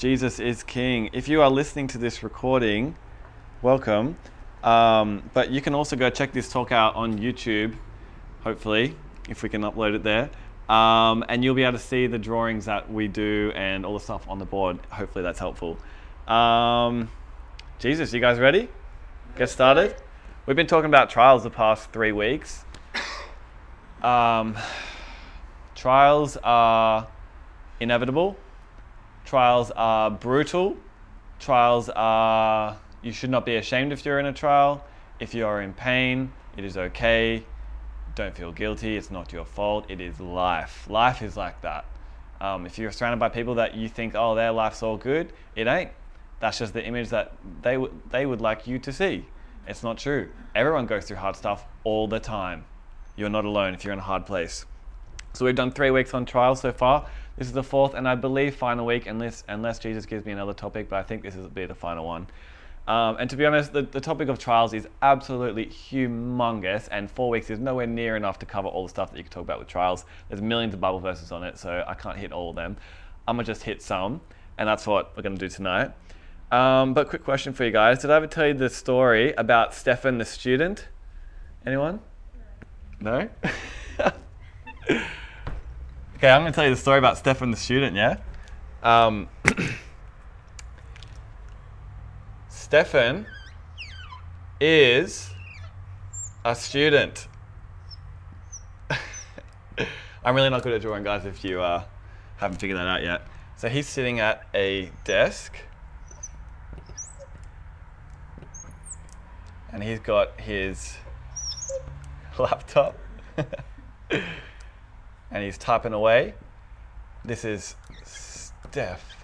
Jesus is King. If you are listening to this recording, welcome. Um, but you can also go check this talk out on YouTube, hopefully, if we can upload it there. Um, and you'll be able to see the drawings that we do and all the stuff on the board. Hopefully, that's helpful. Um, Jesus, you guys ready? Get started? We've been talking about trials the past three weeks. Um, trials are inevitable, trials are brutal, trials are, you should not be ashamed if you're in a trial. If you are in pain, it is okay. Don't feel guilty, it's not your fault, it is life. Life is like that. Um, if you're surrounded by people that you think, oh, their life's all good, it ain't. That's just the image that they, w- they would like you to see. It's not true. Everyone goes through hard stuff all the time. You're not alone if you're in a hard place. So we've done three weeks on trial so far. This is the fourth and I believe final week, unless unless Jesus gives me another topic. But I think this will be the final one. Um, and to be honest, the, the topic of trials is absolutely humongous, and four weeks is nowhere near enough to cover all the stuff that you can talk about with trials. There's millions of Bible verses on it, so I can't hit all of them. I'm gonna just hit some, and that's what we're gonna do tonight. Um, but quick question for you guys: Did I ever tell you the story about Stefan the student? Anyone? No. okay, I'm gonna tell you the story about Stefan the student. Yeah. Um, Stefan is a student. I'm really not good at drawing, guys, if you uh, haven't figured that out yet. So he's sitting at a desk. And he's got his laptop. and he's typing away. This is Stefan.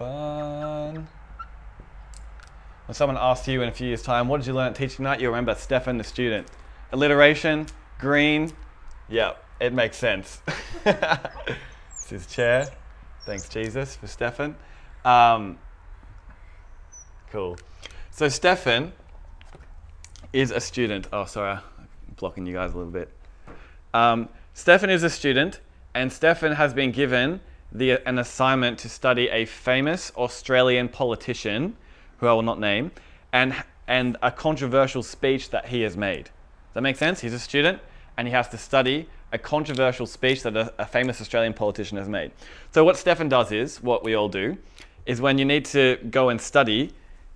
When someone asks you in a few years' time, what did you learn at teaching night? You remember Stefan the student. Alliteration, green, yep, it makes sense. it's his chair. Thanks, Jesus, for Stefan. Um, cool. So, Stefan is a student. Oh, sorry, I'm blocking you guys a little bit. Um, Stefan is a student, and Stefan has been given the, an assignment to study a famous Australian politician who I will not name, and, and a controversial speech that he has made. Does that make sense? He's a student and he has to study a controversial speech that a, a famous Australian politician has made. So, what Stefan does is, what we all do, is when you need to go and study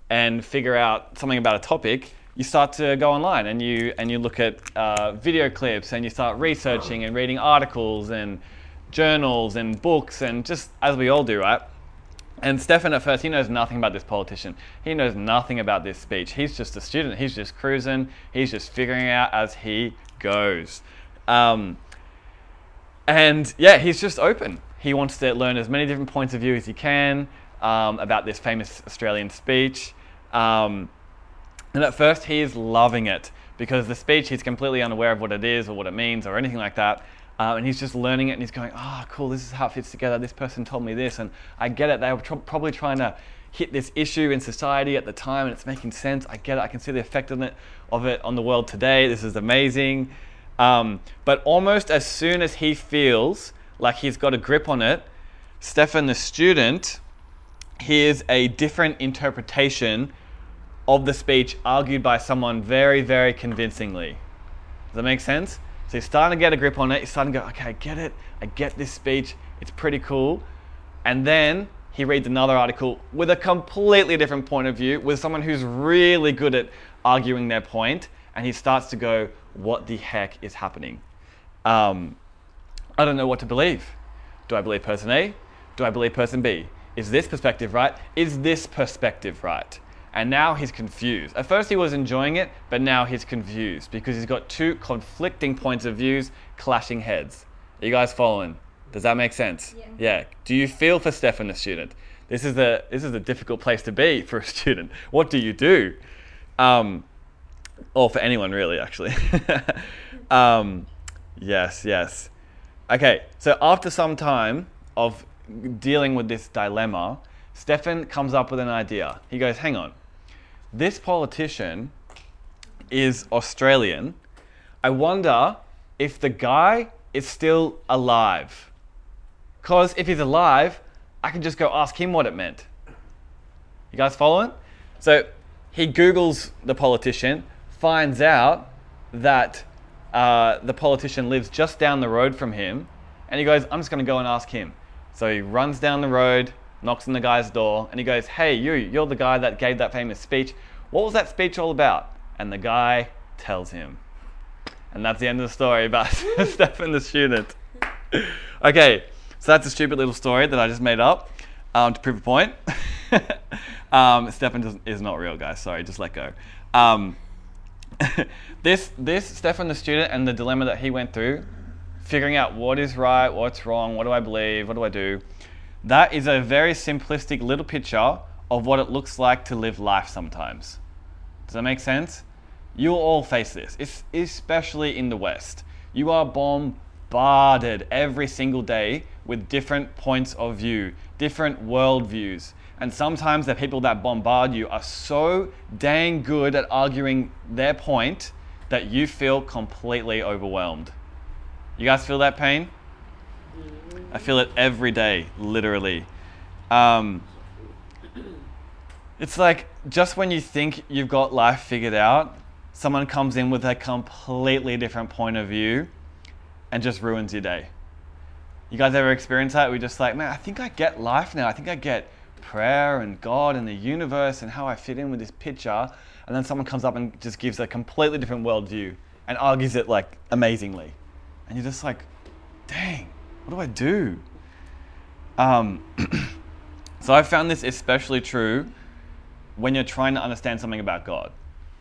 and figure out something about a topic, you start to go online and you and you look at uh, video clips and you start researching and reading articles and journals and books and just as we all do, right? And Stefan, at first, he knows nothing about this politician. He knows nothing about this speech. He's just a student. He's just cruising. He's just figuring out as he goes. Um, and yeah, he's just open. He wants to learn as many different points of view as he can um, about this famous Australian speech. Um, and at first, he is loving it because the speech, he's completely unaware of what it is or what it means or anything like that. Uh, and he's just learning it and he's going, oh, cool, this is how it fits together. This person told me this. And I get it. They were tr- probably trying to hit this issue in society at the time and it's making sense. I get it. I can see the effect of it, of it on the world today. This is amazing. Um, but almost as soon as he feels like he's got a grip on it, Stefan, the student, hears a different interpretation of the speech argued by someone very, very convincingly. Does that make sense? So he's starting to get a grip on it. He's starting to go, okay, I get it. I get this speech. It's pretty cool. And then he reads another article with a completely different point of view, with someone who's really good at arguing their point, and he starts to go, what the heck is happening? Um, I don't know what to believe. Do I believe person A? Do I believe person B? Is this perspective right? Is this perspective right? And now he's confused. At first he was enjoying it, but now he's confused because he's got two conflicting points of views clashing heads. Are you guys following? Does that make sense? Yeah. yeah. Do you feel for Stefan, the student? This is a this is a difficult place to be for a student. What do you do? Um, or for anyone really, actually. um, yes, yes. Okay, so after some time of dealing with this dilemma, Stefan comes up with an idea. He goes, "Hang on, this politician is Australian. I wonder if the guy is still alive. Because if he's alive, I can just go ask him what it meant. You guys following? So he Googles the politician, finds out that uh, the politician lives just down the road from him, and he goes, I'm just going to go and ask him. So he runs down the road, knocks on the guy's door, and he goes, Hey, you, you're the guy that gave that famous speech. What was that speech all about? And the guy tells him. And that's the end of the story about Stefan the student. okay, so that's a stupid little story that I just made up um, to prove a point. um, Stefan is not real, guys. Sorry, just let go. Um, this, this Stefan the student and the dilemma that he went through, figuring out what is right, what's wrong, what do I believe, what do I do, that is a very simplistic little picture of what it looks like to live life sometimes. Does that make sense? You'll all face this, it's especially in the West. You are bombarded every single day with different points of view, different worldviews. And sometimes the people that bombard you are so dang good at arguing their point that you feel completely overwhelmed. You guys feel that pain? I feel it every day, literally. Um, it's like just when you think you've got life figured out, someone comes in with a completely different point of view and just ruins your day. You guys ever experience that? We're just like, man, I think I get life now. I think I get prayer and God and the universe and how I fit in with this picture. And then someone comes up and just gives a completely different worldview and argues it like amazingly. And you're just like, dang, what do I do? Um, so I found this especially true when you're trying to understand something about God.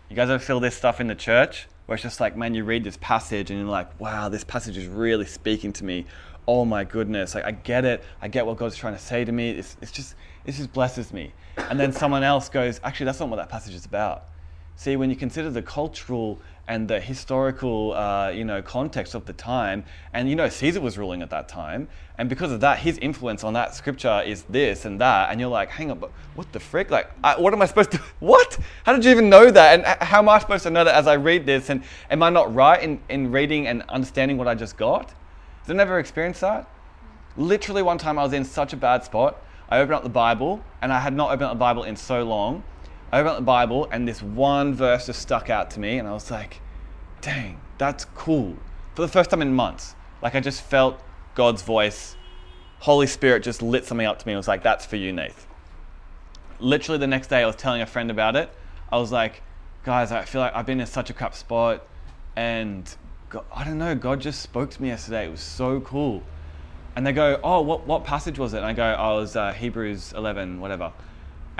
You guys ever feel this stuff in the church? Where it's just like, man, you read this passage and you're like, wow, this passage is really speaking to me. Oh my goodness, like I get it. I get what God's trying to say to me. It's, it's just, it just blesses me. And then someone else goes, actually, that's not what that passage is about. See, when you consider the cultural and the historical, uh, you know, context of the time, and you know, Caesar was ruling at that time, and because of that, his influence on that scripture is this and that, and you're like, hang on, but what the frick? Like, I, what am I supposed to? What? How did you even know that? And how am I supposed to know that as I read this? And am I not right in, in reading and understanding what I just got? Has anyone ever experienced that? Literally, one time I was in such a bad spot. I opened up the Bible, and I had not opened up the Bible in so long I opened up the Bible and this one verse just stuck out to me, and I was like, dang, that's cool. For the first time in months, like I just felt God's voice. Holy Spirit just lit something up to me. It was like, that's for you, Nath. Literally the next day, I was telling a friend about it. I was like, guys, I feel like I've been in such a crap spot, and God, I don't know, God just spoke to me yesterday. It was so cool. And they go, oh, what, what passage was it? And I go, oh, it was uh, Hebrews 11, whatever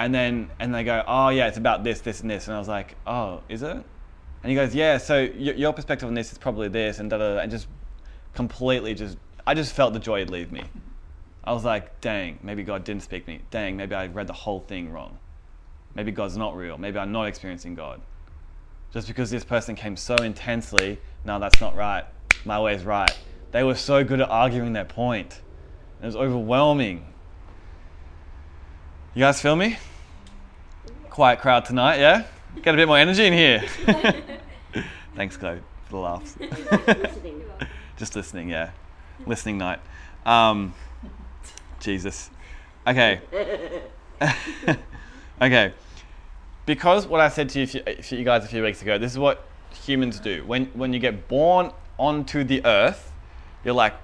and then and they go, oh yeah, it's about this, this, and this, and I was like, oh, is it? And he goes, yeah. So y- your perspective on this is probably this, and da da, and just completely just, I just felt the joy leave me. I was like, dang, maybe God didn't speak to me. Dang, maybe I read the whole thing wrong. Maybe God's not real. Maybe I'm not experiencing God. Just because this person came so intensely, no, that's not right. My way is right. They were so good at arguing their point. It was overwhelming. You guys feel me? Quiet crowd tonight, yeah? Got a bit more energy in here. Thanks, Chloe, for the laughs. Just listening, yeah. Listening night. Um, Jesus. Okay. okay. Because what I said to you, to you guys a few weeks ago, this is what humans do. When, when you get born onto the earth, you're like,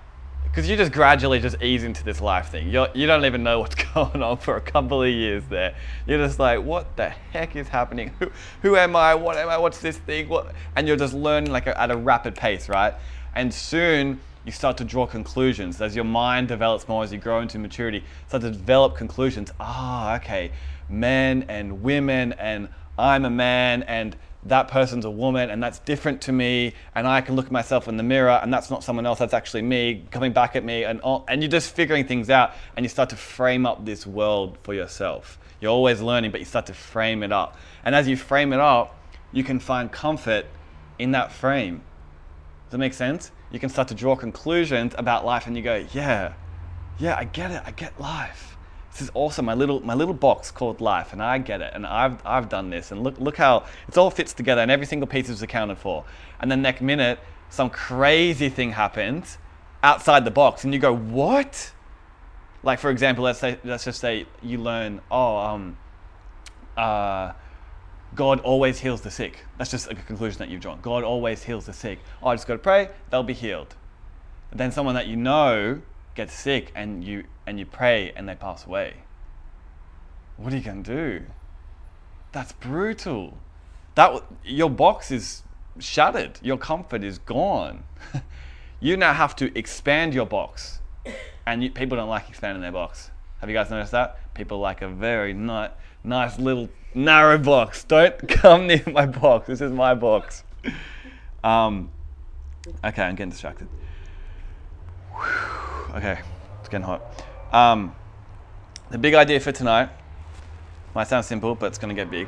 because you just gradually just ease into this life thing. You're, you don't even know what's going on for a couple of years there. You're just like, what the heck is happening? Who, who am I? What am I? What's this thing? What? And you're just learning like a, at a rapid pace, right? And soon you start to draw conclusions as your mind develops more, as you grow into maturity. Start to develop conclusions. Ah, okay, men and women, and I'm a man, and that person's a woman and that's different to me and I can look at myself in the mirror and that's not someone else that's actually me coming back at me and all, and you're just figuring things out and you start to frame up this world for yourself. You're always learning but you start to frame it up. And as you frame it up, you can find comfort in that frame. Does that make sense? You can start to draw conclusions about life and you go, yeah, yeah, I get it. I get life this is awesome. My little my little box called life, and I get it, and I've I've done this, and look look how it all fits together, and every single piece is accounted for. And then next minute, some crazy thing happens outside the box, and you go, what? Like for example, let's say let's just say you learn, oh, um, uh, God always heals the sick. That's just a conclusion that you've drawn. God always heals the sick. Oh, I just got to pray, they'll be healed. Then someone that you know gets sick and you and you pray and they pass away. What are you going to do? That's brutal. That your box is shattered. Your comfort is gone. you now have to expand your box. And you, people don't like expanding their box. Have you guys noticed that? People like a very nice, nice little narrow box. Don't come near my box. This is my box. Um, okay, I'm getting distracted. Okay, it's getting hot. Um, the big idea for tonight might sound simple, but it's going to get big.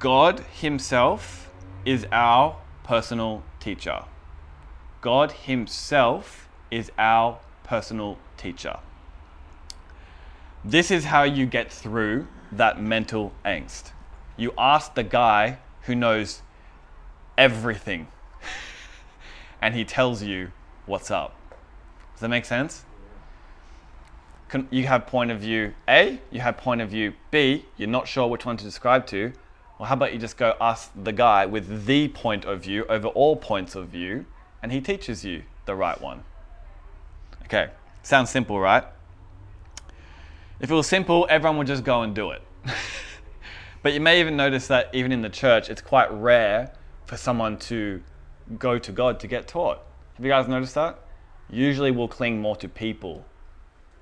God Himself is our personal teacher. God Himself is our personal teacher. This is how you get through that mental angst. You ask the guy who knows everything, and he tells you what's up. Does that make sense? You have point of view A, you have point of view B, you're not sure which one to describe to. Well, how about you just go ask the guy with the point of view over all points of view, and he teaches you the right one. Okay, sounds simple, right? If it was simple, everyone would just go and do it. but you may even notice that even in the church, it's quite rare for someone to go to God to get taught. Have you guys noticed that? Usually we'll cling more to people.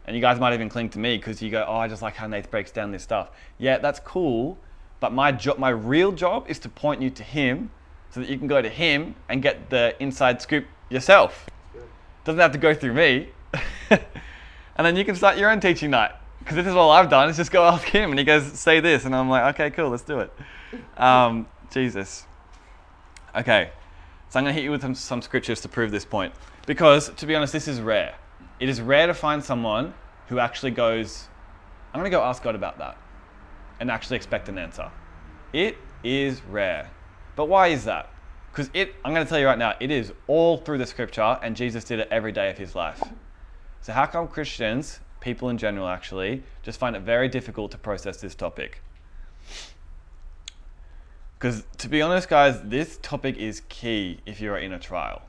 And you guys might even cling to me because you go, oh, I just like how Nate breaks down this stuff. Yeah, that's cool. But my job, my real job is to point you to him so that you can go to him and get the inside scoop yourself. Doesn't have to go through me. and then you can start your own teaching night because this is all I've done is just go ask him, and he goes, say this, and I'm like, okay, cool, let's do it. Um, Jesus. Okay, so I'm going to hit you with some, some scriptures to prove this point, because to be honest, this is rare. It is rare to find someone who actually goes, I'm going to go ask God about that, and actually expect an answer. It is rare. But why is that? Because it, I'm going to tell you right now, it is all through the scripture, and Jesus did it every day of his life. So, how come Christians people in general actually, just find it very difficult to process this topic. Because to be honest, guys, this topic is key if you're in a trial.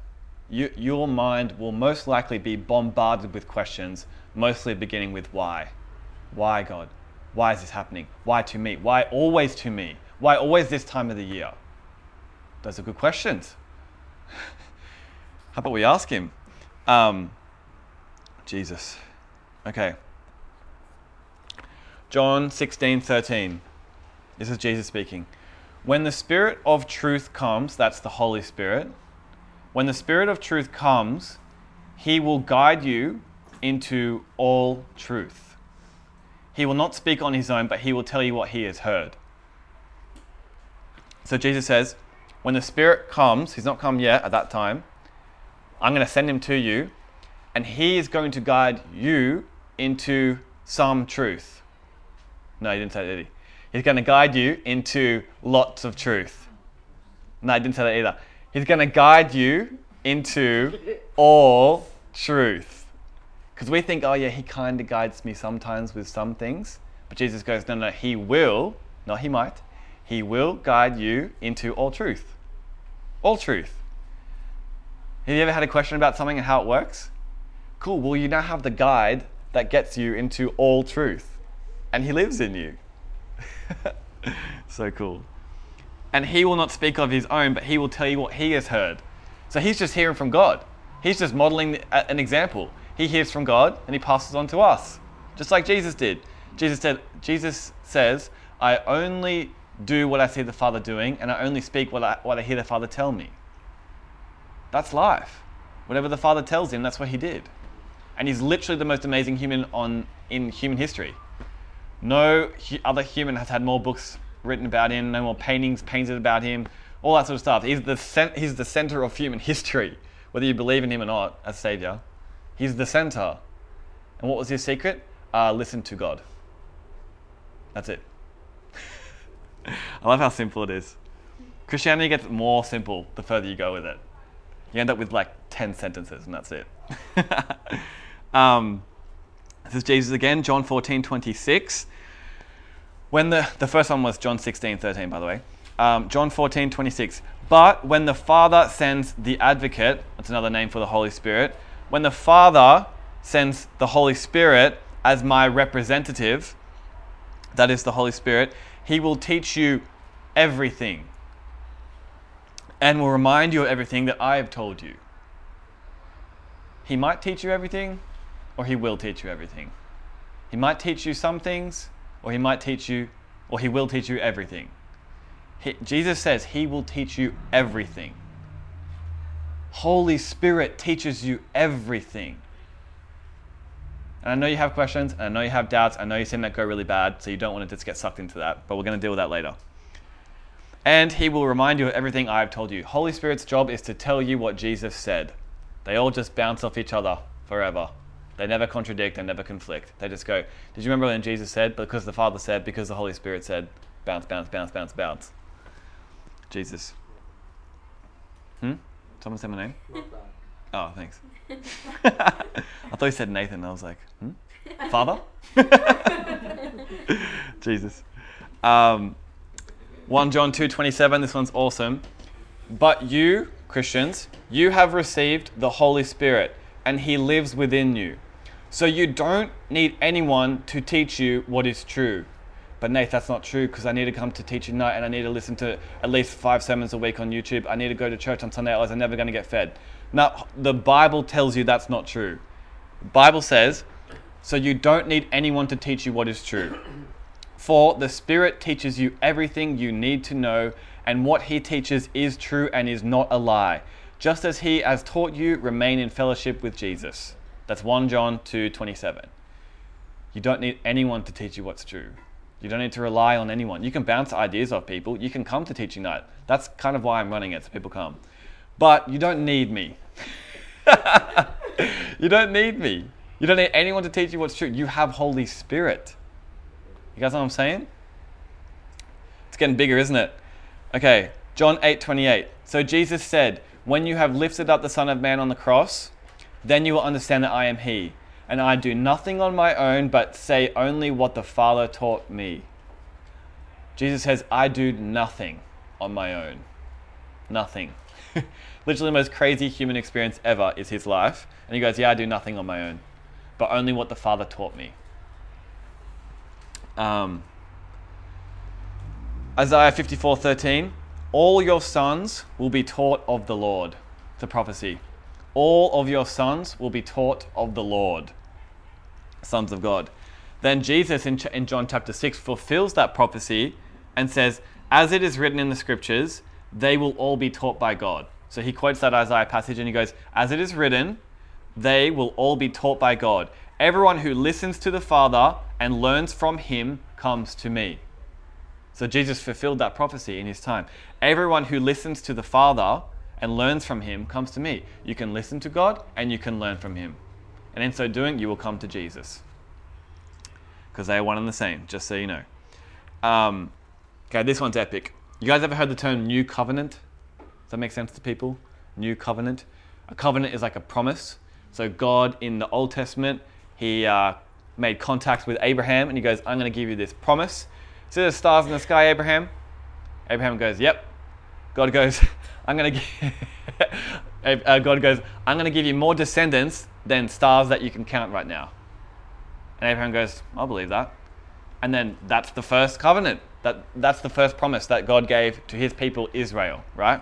You, your mind will most likely be bombarded with questions, mostly beginning with why. Why, God? Why is this happening? Why to me? Why always to me? Why always this time of the year? Those are good questions. How about we ask Him? Um, Jesus. Okay. John 16, 13. This is Jesus speaking. When the Spirit of truth comes, that's the Holy Spirit, when the Spirit of truth comes, he will guide you into all truth. He will not speak on his own, but he will tell you what he has heard. So Jesus says, when the Spirit comes, he's not come yet at that time, I'm going to send him to you, and he is going to guide you into some truth. No, he didn't say that? He's going to guide you into lots of truth. No, he didn't say that either. He's going to guide you into all truth. Because we think, oh, yeah, he kind of guides me sometimes with some things. But Jesus goes, no, no, he will, not he might, he will guide you into all truth. All truth. Have you ever had a question about something and how it works? Cool, well, you now have the guide that gets you into all truth. And He lives in you. so cool. And He will not speak of His own, but He will tell you what He has heard. So He's just hearing from God. He's just modeling an example. He hears from God and He passes on to us, just like Jesus did. Jesus said, Jesus says, I only do what I see the Father doing, and I only speak what I, what I hear the Father tell me. That's life. Whatever the Father tells him, that's what he did and he's literally the most amazing human on in human history. No other human has had more books written about him, no more paintings painted about him, all that sort of stuff. He's the cent- he's the center of human history, whether you believe in him or not as savior. He's the center. And what was his secret? Uh, listen to God. That's it. I love how simple it is. Christianity gets more simple the further you go with it. You end up with like 10 sentences, and that's it. Um, this is Jesus again, John 14, 26. When the, the first one was John 16, 13, by the way. Um, John 14, 26. But when the Father sends the advocate, that's another name for the Holy Spirit, when the Father sends the Holy Spirit as my representative, that is the Holy Spirit, he will teach you everything and will remind you of everything that I have told you. He might teach you everything, or he will teach you everything. He might teach you some things, or he might teach you, or he will teach you everything. He, Jesus says he will teach you everything. Holy Spirit teaches you everything. And I know you have questions, and I know you have doubts. I know you've seen that go really bad, so you don't want to just get sucked into that. But we're going to deal with that later. And he will remind you of everything I've told you. Holy Spirit's job is to tell you what Jesus said. They all just bounce off each other forever. They never contradict, they never conflict. They just go, Did you remember when Jesus said? Because the Father said, because the Holy Spirit said, bounce, bounce, bounce, bounce, bounce. Jesus. Hmm? Someone say my name? Oh, thanks. I thought you said Nathan. I was like, hmm? Father? Jesus. Um, 1 John 2:27. This one's awesome. But you, Christians, you have received the Holy Spirit, and He lives within you. So you don't need anyone to teach you what is true. But Nate, that's not true because I need to come to teaching night and I need to listen to at least five sermons a week on YouTube. I need to go to church on Sunday, otherwise I'm never going to get fed. Now, the Bible tells you that's not true. The Bible says, so you don't need anyone to teach you what is true. For the Spirit teaches you everything you need to know, and what He teaches is true and is not a lie. Just as He has taught you, remain in fellowship with Jesus. That's 1 John 2 27. You don't need anyone to teach you what's true. You don't need to rely on anyone. You can bounce ideas off people. You can come to teaching night. That's kind of why I'm running it, so people come. But you don't need me. you don't need me. You don't need anyone to teach you what's true. You have Holy Spirit. You guys know what I'm saying? It's getting bigger, isn't it? Okay, John 8 28. So Jesus said, When you have lifted up the Son of Man on the cross, then you will understand that I am He. And I do nothing on my own, but say only what the Father taught me. Jesus says, I do nothing on my own. Nothing. Literally, the most crazy human experience ever is his life. And he goes, Yeah, I do nothing on my own, but only what the Father taught me. Um, Isaiah 54 13. All your sons will be taught of the Lord. It's a prophecy. All of your sons will be taught of the Lord. Sons of God. Then Jesus in, in John chapter 6 fulfills that prophecy and says, As it is written in the scriptures, they will all be taught by God. So he quotes that Isaiah passage and he goes, As it is written, they will all be taught by God. Everyone who listens to the Father and learns from him comes to me. So Jesus fulfilled that prophecy in his time. Everyone who listens to the Father and learns from him comes to me. You can listen to God and you can learn from him. And in so doing, you will come to Jesus. Because they are one and the same, just so you know. Um, okay, this one's epic. You guys ever heard the term new covenant? Does that make sense to people? New covenant. A covenant is like a promise. So God in the Old Testament, He uh, made contact with Abraham, and He goes, "I'm going to give you this promise. See the stars in the sky, Abraham." Abraham goes, "Yep." God goes, "I'm going to." uh, God goes, "I'm going to give you more descendants than stars that you can count right now." And Abraham goes, "I'll believe that." And then that's the first covenant. That, that's the first promise that God gave to his people Israel, right?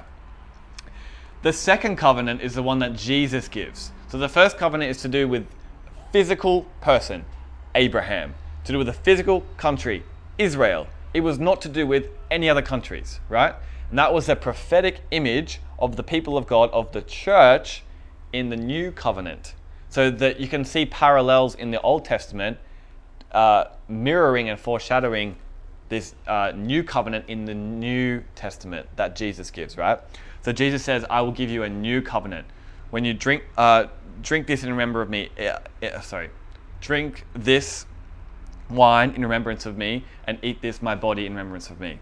The second covenant is the one that Jesus gives. So the first covenant is to do with physical person, Abraham, to do with a physical country, Israel. It was not to do with any other countries, right? And that was a prophetic image of the people of God, of the church in the new covenant. So that you can see parallels in the Old Testament uh, mirroring and foreshadowing this uh, new covenant in the New Testament that Jesus gives, right? So Jesus says, I will give you a new covenant. When you drink, uh, drink this in remembrance of me, uh, uh, sorry, drink this wine in remembrance of me, and eat this my body in remembrance of me.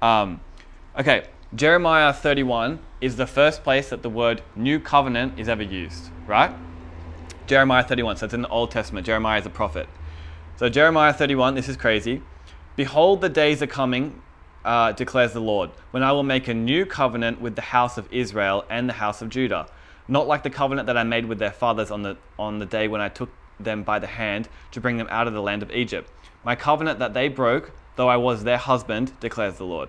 Um, okay, Jeremiah 31 is the first place that the word new covenant is ever used, right? Jeremiah 31, so it's in the Old Testament. Jeremiah is a prophet. So, Jeremiah 31, this is crazy. Behold, the days are coming, uh, declares the Lord, when I will make a new covenant with the house of Israel and the house of Judah, not like the covenant that I made with their fathers on the on the day when I took them by the hand to bring them out of the land of Egypt. My covenant that they broke, though I was their husband, declares the Lord.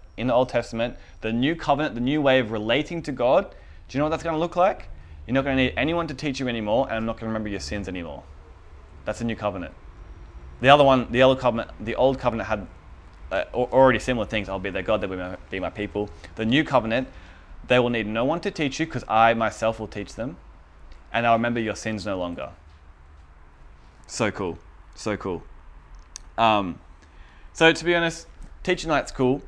in the Old Testament the new covenant, the new way of relating to God. Do you know what that's going to look like? You're not going to need anyone to teach you anymore, and I'm not going to remember your sins anymore. That's a new covenant. The other one, the old covenant, the old covenant had uh, already similar things. I'll be their God, they will be my, be my people. The new covenant, they will need no one to teach you because I myself will teach them, and I'll remember your sins no longer. So cool, so cool. Um, so to be honest, teaching night's cool,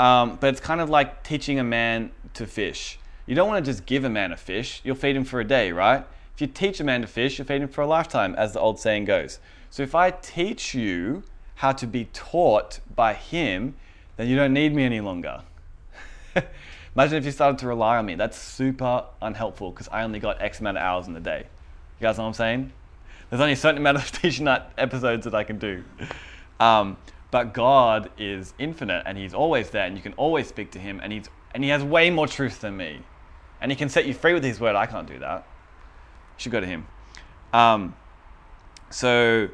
um, but it's kind of like teaching a man to fish. You don't want to just give a man a fish; you'll feed him for a day, right? If you teach a man to fish, you'll feed him for a lifetime, as the old saying goes. So if I teach you how to be taught by him, then you don't need me any longer. Imagine if you started to rely on me. That's super unhelpful because I only got X amount of hours in the day. You guys know what I'm saying? There's only a certain amount of teaching night episodes that I can do. Um, but God is infinite and He's always there and you can always speak to Him and, he's, and He has way more truth than me. And He can set you free with His word. I can't do that. You should go to Him. Um, so,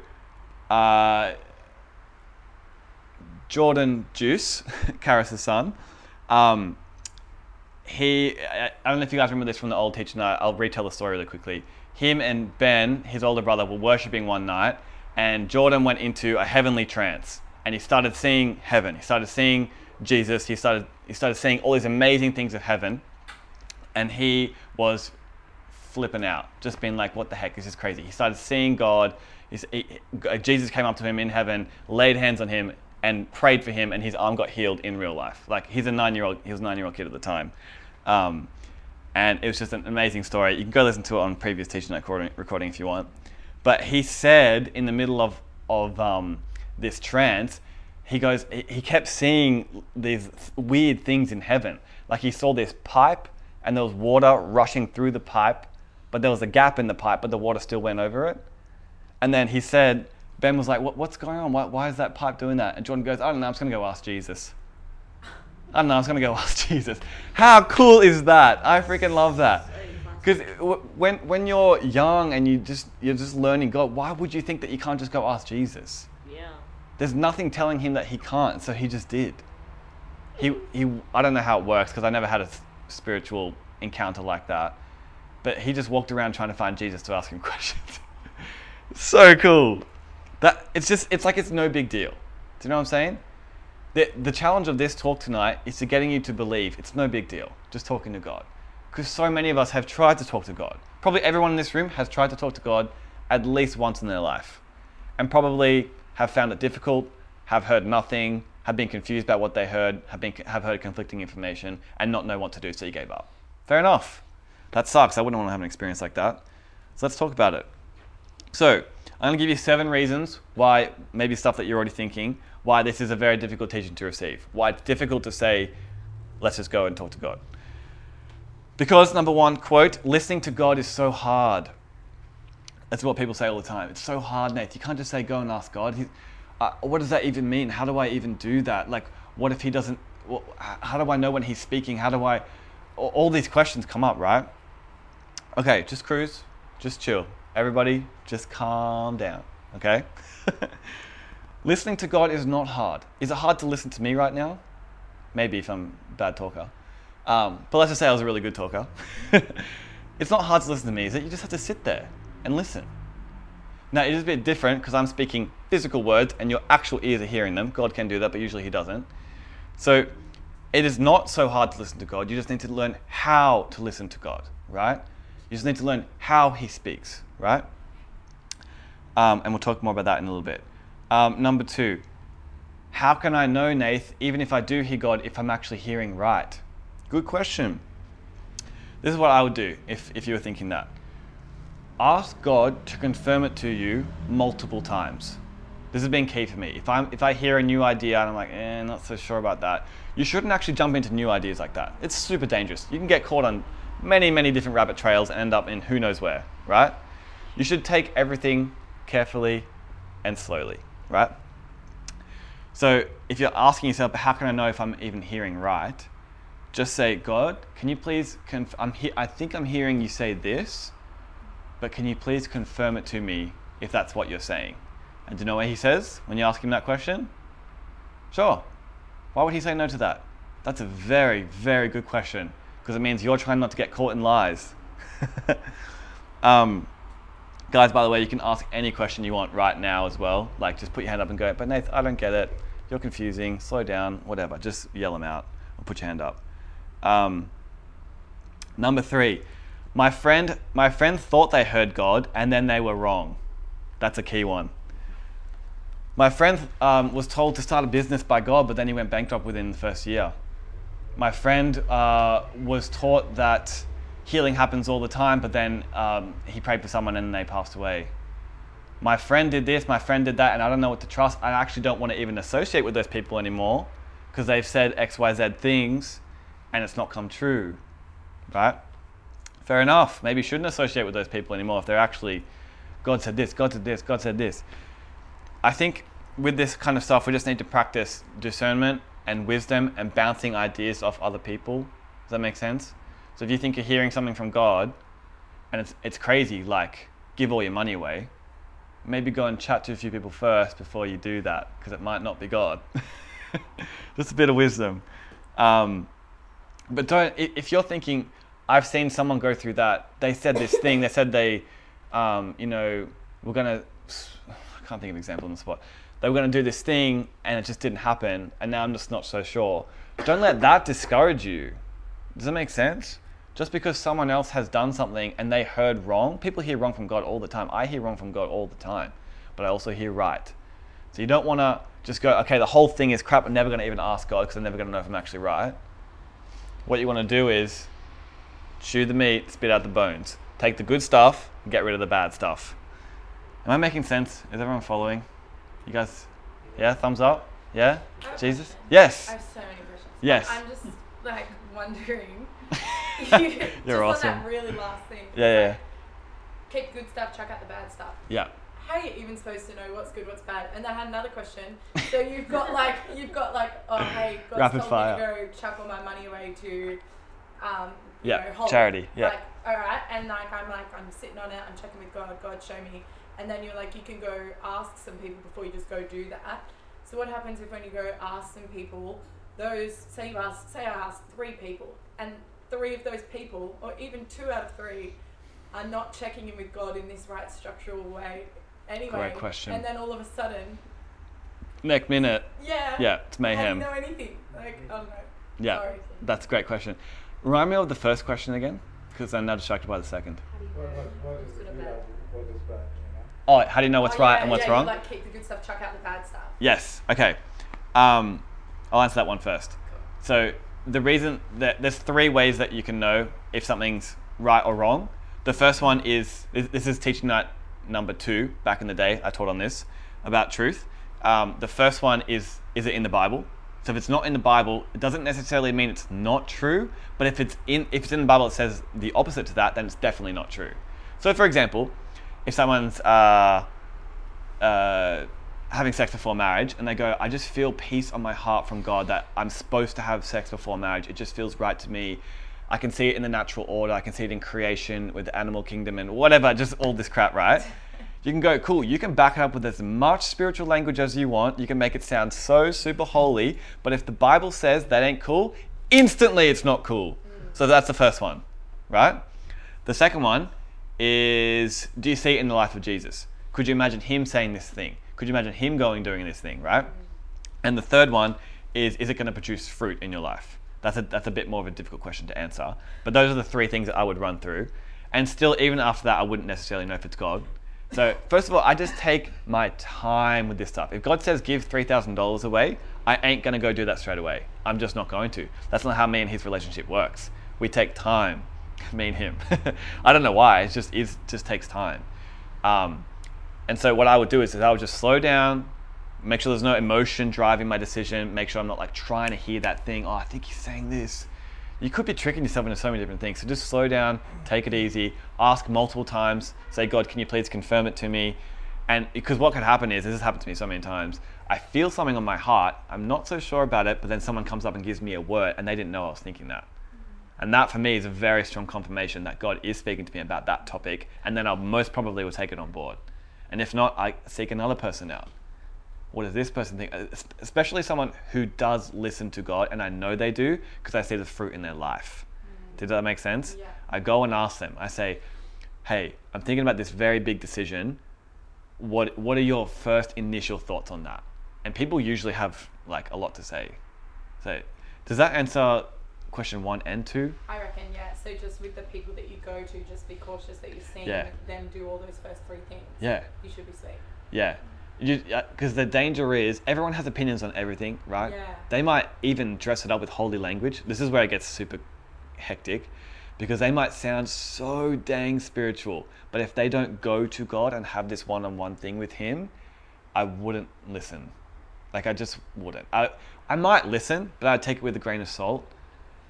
uh, Jordan Juice, Karis' son, um, he, I don't know if you guys remember this from the old teacher night. I'll retell the story really quickly. Him and Ben, his older brother, were worshiping one night, and Jordan went into a heavenly trance, and he started seeing heaven. He started seeing Jesus. He started he started seeing all these amazing things of heaven, and he was flipping out, just being like, "What the heck? This is crazy." He started seeing God. He, Jesus came up to him in heaven, laid hands on him, and prayed for him, and his arm got healed in real life. Like he's a nine-year-old, he was a nine-year-old kid at the time, um, and it was just an amazing story. You can go listen to it on previous teaching recording, recording if you want. But he said in the middle of of um, this trance, he goes, he kept seeing these weird things in heaven. Like he saw this pipe, and there was water rushing through the pipe, but there was a gap in the pipe, but the water still went over it. And then he said Ben was like, what, What's going on? Why, why is that pipe doing that? And Jordan goes, I don't know, I'm just going to go ask Jesus. I don't know, I was going to go ask Jesus. How cool is that? I freaking love that. Because when, when you're young and you just, you're just learning God, why would you think that you can't just go ask Jesus? There's nothing telling him that he can't, so he just did. He, he, I don't know how it works because I never had a spiritual encounter like that. But he just walked around trying to find Jesus to ask him questions. so cool. That it's just it's like it's no big deal. Do you know what I'm saying? The the challenge of this talk tonight is to getting you to believe it's no big deal. Just talking to God. Because so many of us have tried to talk to God. Probably everyone in this room has tried to talk to God at least once in their life. And probably have found it difficult, have heard nothing, have been confused about what they heard, have been have heard conflicting information and not know what to do, so you gave up. Fair enough. That sucks. I wouldn't want to have an experience like that. So let's talk about it. So, I'm going to give you seven reasons why, maybe stuff that you're already thinking, why this is a very difficult teaching to receive. Why it's difficult to say, let's just go and talk to God. Because, number one, quote, listening to God is so hard. That's what people say all the time. It's so hard, Nate. You can't just say, go and ask God. He, uh, what does that even mean? How do I even do that? Like, what if He doesn't? Well, how do I know when He's speaking? How do I? All these questions come up, right? Okay, just cruise, just chill. Everybody, just calm down, okay? Listening to God is not hard. Is it hard to listen to me right now? Maybe if I'm a bad talker. Um, but let's just say I was a really good talker. it's not hard to listen to me, is it? You just have to sit there and listen. Now, it is a bit different because I'm speaking physical words and your actual ears are hearing them. God can do that, but usually He doesn't. So, it is not so hard to listen to God. You just need to learn how to listen to God, right? You just need to learn how He speaks right? Um, and we'll talk more about that in a little bit. Um, number two, how can I know, Nath, even if I do hear God, if I'm actually hearing right? Good question. This is what I would do if, if you were thinking that. Ask God to confirm it to you multiple times. This has been key for me. If, I'm, if I hear a new idea and I'm like, eh, not so sure about that, you shouldn't actually jump into new ideas like that. It's super dangerous. You can get caught on many, many different rabbit trails and end up in who knows where, right? You should take everything carefully and slowly, right? So if you're asking yourself, how can I know if I'm even hearing right? Just say, God, can you please, conf- I'm he- I think I'm hearing you say this, but can you please confirm it to me if that's what you're saying? And do you know what he says when you ask him that question? Sure. Why would he say no to that? That's a very, very good question because it means you're trying not to get caught in lies. um, guys, by the way, you can ask any question you want right now as well. Like, just put your hand up and go, but Nath, I don't get it. You're confusing. Slow down. Whatever. Just yell them out or put your hand up. Um, number three, my friend, my friend thought they heard God and then they were wrong. That's a key one. My friend um, was told to start a business by God, but then he went bankrupt within the first year. My friend uh, was taught that healing happens all the time, but then um, he prayed for someone and they passed away. My friend did this, my friend did that, and I don't know what to trust. I actually don't want to even associate with those people anymore because they've said X, Y, Z things and it's not come true. Right? Fair enough. Maybe you shouldn't associate with those people anymore if they're actually, God said this, God said this, God said this. I think with this kind of stuff, we just need to practice discernment and wisdom and bouncing ideas off other people. Does that make sense? So if you think you're hearing something from God and it's, it's crazy, like give all your money away, maybe go and chat to a few people first before you do that because it might not be God. just a bit of wisdom. Um, but don't, if you're thinking, I've seen someone go through that, they said this thing, they said they, um, you know, we're going to I can't think of an example on the spot. They were going to do this thing and it just didn't happen, and now I'm just not so sure. Don't let that discourage you. Does that make sense? Just because someone else has done something and they heard wrong, people hear wrong from God all the time. I hear wrong from God all the time, but I also hear right. So you don't want to just go, okay, the whole thing is crap. I'm never going to even ask God because I'm never going to know if I'm actually right. What you want to do is chew the meat, spit out the bones. Take the good stuff, get rid of the bad stuff. Am I making sense? Is everyone following? You guys, yeah, thumbs up? Yeah? Jesus? Yes. I have so many questions. Yes. I'm just like wondering. You're just awesome. On that really last thing. Yeah, yeah, Like, keep good stuff, chuck out the bad stuff. yeah. How are you even supposed to know what's good, what's bad? And I had another question. So you've got like you've got like oh hey, God's Rapid told fire. me to go chuck all my money away to um you Yeah, know, Holly. charity, yeah. Like all right, and like I'm like I'm sitting on it, I'm checking with God. God, show me. And then you're like you can go ask some people before you just go do that. So what happens if when you go ask some people, those say you ask say I ask three people, and three of those people, or even two out of three, are not checking in with God in this right structural way. Anyway, Great question. And then all of a sudden, Next minute. yeah, Yeah, it's How do you mayhem. know anything? Like I don't know. Yeah, Sorry. that's a great question. Remind me of the first question again, because I'm now distracted by the second. How do you What, know what, what is what's good or good bad? and what is bad, you know? Oh, how do you know what's Oh, right yeah, and what's yeah, wrong? You, like keep the good stuff, chuck out the bad stuff. Yes. Okay. Um, I'll answer that one first. Cool. So the reason that there's three ways that you can know if something's right or wrong. The first one is this this is teaching night number two. Back in the day, I taught on this about truth. Um, the first one is is it in the Bible? So if it's not in the Bible, it doesn't necessarily mean it's not true. But if it's in if it's in the Bible, it says the opposite to that, then it's definitely not true. So for example, if someone's uh, uh, having sex before marriage and they go, I just feel peace on my heart from God that I'm supposed to have sex before marriage. It just feels right to me. I can see it in the natural order. I can see it in creation with the animal kingdom and whatever, just all this crap, right? You can go, cool, you can back it up with as much spiritual language as you want. You can make it sound so super holy. But if the Bible says that ain't cool, instantly it's not cool. So that's the first one, right? The second one is do you see it in the life of Jesus? Could you imagine him saying this thing? Could you imagine him going doing this thing, right? And the third one is is it going to produce fruit in your life? That's a, that's a bit more of a difficult question to answer. But those are the three things that I would run through. And still, even after that, I wouldn't necessarily know if it's God. So first of all, I just take my time with this stuff. If God says give three thousand dollars away, I ain't gonna go do that straight away. I'm just not going to. That's not how me and his relationship works. We take time. Me and him. I don't know why. It just is just takes time. Um, and so what I would do is, is I would just slow down, make sure there's no emotion driving my decision, make sure I'm not like trying to hear that thing. Oh, I think he's saying this. You could be tricking yourself into so many different things. So just slow down, take it easy, ask multiple times, say, God, can you please confirm it to me? And because what could happen is, this has happened to me so many times, I feel something on my heart, I'm not so sure about it, but then someone comes up and gives me a word and they didn't know I was thinking that. And that for me is a very strong confirmation that God is speaking to me about that topic, and then I most probably will take it on board. And if not, I seek another person out. What does this person think? Especially someone who does listen to God, and I know they do because I see the fruit in their life. Mm. Did that make sense? Yeah. I go and ask them. I say, "Hey, I'm thinking about this very big decision. What What are your first initial thoughts on that?" And people usually have like a lot to say. So, does that answer question one and two? I reckon, yeah. So just with the people that you go to, just be cautious that you're seeing Yeah. them do all those first three things. Yeah. You should be safe. Yeah. Because uh, the danger is everyone has opinions on everything, right? Yeah. They might even dress it up with holy language. This is where it gets super hectic because they might sound so dang spiritual. But if they don't go to God and have this one on one thing with Him, I wouldn't listen. Like, I just wouldn't. I, I might listen, but I'd take it with a grain of salt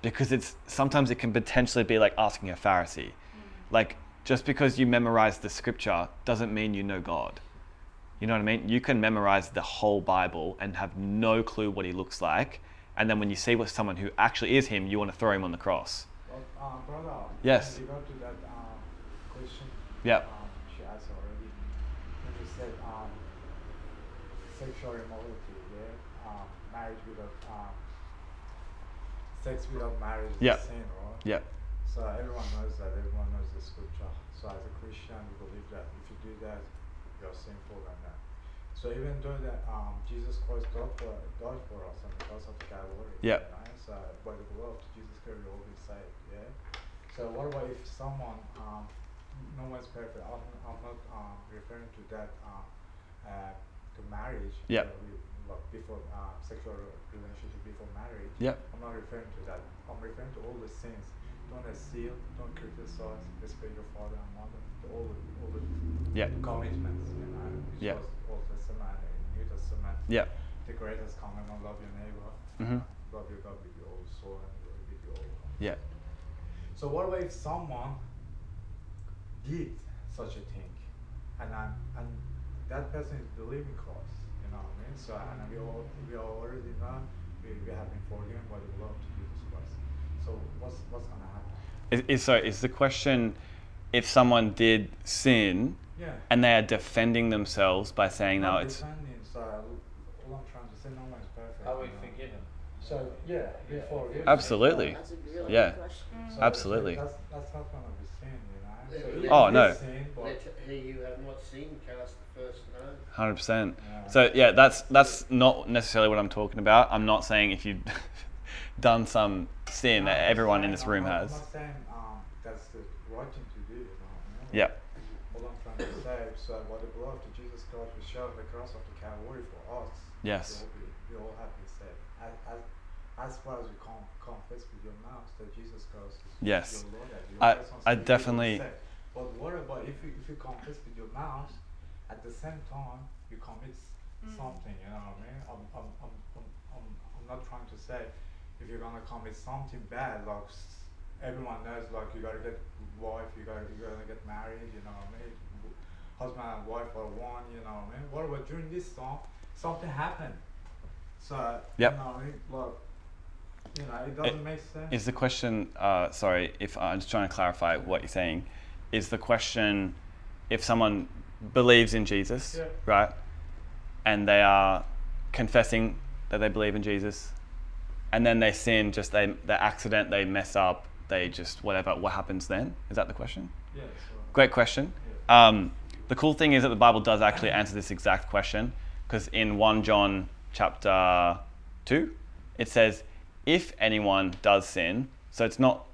because it's sometimes it can potentially be like asking a Pharisee. Mm. Like, just because you memorize the scripture doesn't mean you know God. You know what I mean? You can memorize the whole Bible and have no clue what he looks like. And then when you see what someone who actually is him, you want to throw him on the cross. Well, uh, brother. Yes. Regard to that um, question. Yep. Um, she asked already. When you said um, sexual immorality, yeah, um, marriage without um, sex without marriage is Yep. sin, right? Yeah. So everyone knows that. Everyone knows the scripture. So as a Christian, we believe that if you do that, you're sinful and that. So even though that um, Jesus Christ died for, died for us on the cross of Calvary, Yep. right? So by the blood of Jesus Christ, we will be saved. Yeah. So what about if someone, um, no one's perfect. I'm, I'm not um, referring to that um, uh, to marriage. Yep. uh, we- like before um, sexual relationship before marriage. Yep. I'm not referring to that. I'm referring to all the sins. Don't steal, don't criticize, respect your father and mother. All the, all the Yeah. commitments, you know, which Yeah. was Old Testament and New Testament. Yeah. The greatest commandment, love your neighbor. Mhm. Love your God with your whole soul and with your whole heart. Yeah. So what about if someone did such a thing, and i and that person is believing Christ, you know what I mean? So and we all we all already know we, we have been forgiven by the blood of Jesus Christ. So what's what's gonna happen? Is, is, so is the question if someone did sin Yeah. and they are defending themselves by saying, no, Not it's. defending, so all I'm trying to say, no one's perfect. Are we you know. forgiven? So yeah, we forgive. Absolutely. That's a really Yeah. So Absolutely. That's that's not gonna be sin, you know. So Yeah. Oh, no. Sin, but Let he who have not seen cast the first stone. Hundred percent. So yeah, that's that's not necessarily what I'm talking about. I'm not saying if you've done some sin that everyone in this room has. I'm not saying um, that's the right thing to do. You know, what I mean? Yeah. All I'm trying to say, so by the blood of Jesus Christ was shed on the cross of the Calvary for us. Yes. We all, all have been saved. As, as, as far as we con- confess with your mouth that Jesus Christ is Yes. your Lord, and your I- I Savior, you will be definitely- But what about if you, if you confess with your mouth, at the same time you commit s- something, you know what I mean? I'm, I'm, I'm, I'm, I'm, I'm not trying to say if you're gonna commit something bad, like everyone knows, like you gotta get wife, you gotta you gotta get married, you know what I mean? Husband and wife are one, you know what I mean? What about during this time, something happened? So Yep. you know what I mean? Like, you know, it doesn't make sense. Is the question? Uh, sorry, if I'm just trying to clarify what you're saying. Is the question if someone believes in Jesus, Yeah. right, and they are confessing that they believe in Jesus, and then they sin, just they the accident, they mess up, they just whatever. What happens then? Is that the question? yeah, so, Great question. Um, the cool thing is that the Bible does actually answer this exact question because in 1 John chapter 2, it says, if anyone does sin, so it's not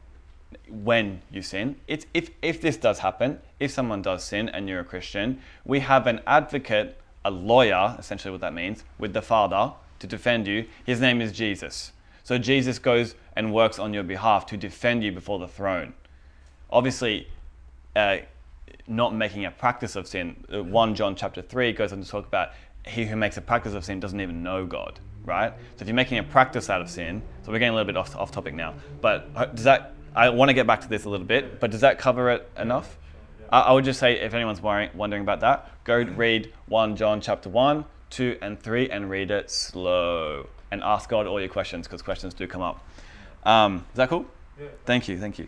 when you sin. It's if if this does happen, if someone does sin and you're a Christian, we have an advocate, a lawyer, essentially what that means, with the Father to defend you. His name is Jesus. So Jesus goes and works on your behalf to defend you before the throne. Obviously, uh, not making a practice of sin. Uh, 1 John chapter 3 goes on to talk about he who makes a practice of sin doesn't even know God, right? So if you're making a practice out of sin, so we're getting a little bit off, off topic now, but does that, I want to get back to this a little bit, but does that cover it enough? I, I would just say if anyone's worrying, wondering about that, go read 1 John chapter 1, 2, and 3 and read it slow and ask God all your questions because questions do come up. Um, is that cool? Yeah. Thank you, thank you.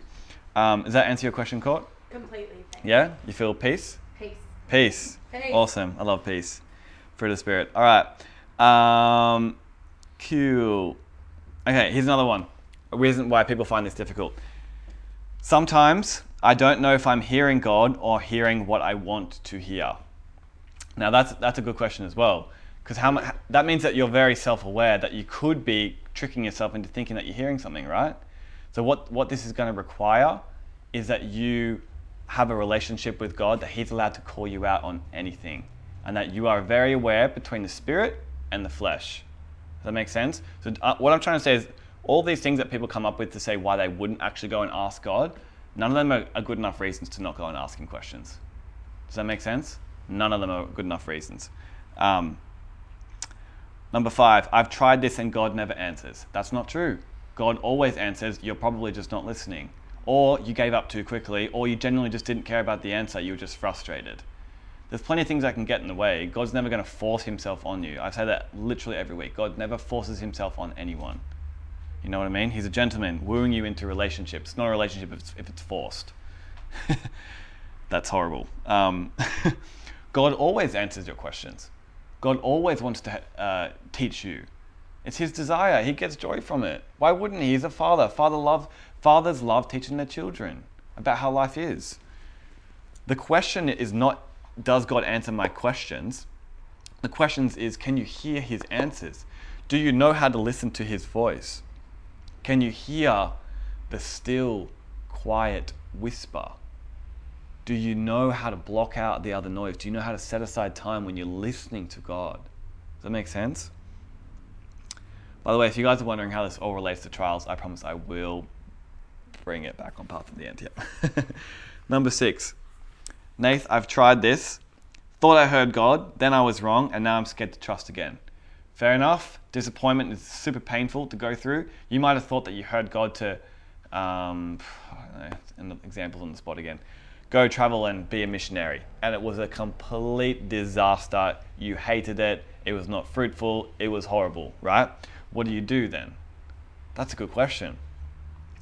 Um, does that answer your question, Court? Completely. Yeah? You feel peace? Peace. Peace. Peace. Awesome. I love peace. Fruit of the Spirit. All right. Um, cool. Okay, here's another one. A reason why people find this difficult. Sometimes I don't know if I'm hearing God or hearing what I want to hear. Now that's that's a good question as well, because how that means that you're very self-aware that you could be tricking yourself into thinking that you're hearing something, right? So what what this is going to require is that you have a relationship with God that He's allowed to call you out on anything, and that you are very aware between the spirit and the flesh. Does that make sense? So uh, what I'm trying to say is all these things that people come up with to say why they wouldn't actually go and ask God, none of them are, are good enough reasons to not go and ask Him questions. Does that make sense? None of them are good enough reasons. Um, number five, I've tried this and God never answers. That's not true. God always answers. You're probably just not listening. Or you gave up too quickly, or you genuinely just didn't care about the answer. You were just frustrated. There's plenty of things that can get in the way. God's never going to force himself on you. I say that literally every week. God never forces himself on anyone. You know what I mean? He's a gentleman wooing you into relationships. It's not a relationship if it's, if it's forced. That's horrible. Um, God always answers your questions. God always wants to uh, teach you. It's His desire. He gets joy from it. Why wouldn't He? He's a father. Father love. Fathers love teaching their children about how life is. The question is not, does God answer my questions? The question is, can you hear His answers? Do you know how to listen to His voice? Can you hear the still, quiet whisper? Do you know how to block out the other noise? Do you know how to set aside time when you're listening to God? Does that make sense? By the way, if you guys are wondering how this all relates to trials, I promise I will bring it back on path at the end. Yeah. Number six. Nath, I've tried this. Thought I heard God, then I was wrong, and now I'm scared to trust again. Fair enough. Disappointment is super painful to go through. You might have thought that you heard God to, um, I don't know, examples on the spot again. Go travel and be a missionary, and it was a complete disaster. You hated it. It was not fruitful. It was horrible. Right? What do you do then? That's a good question.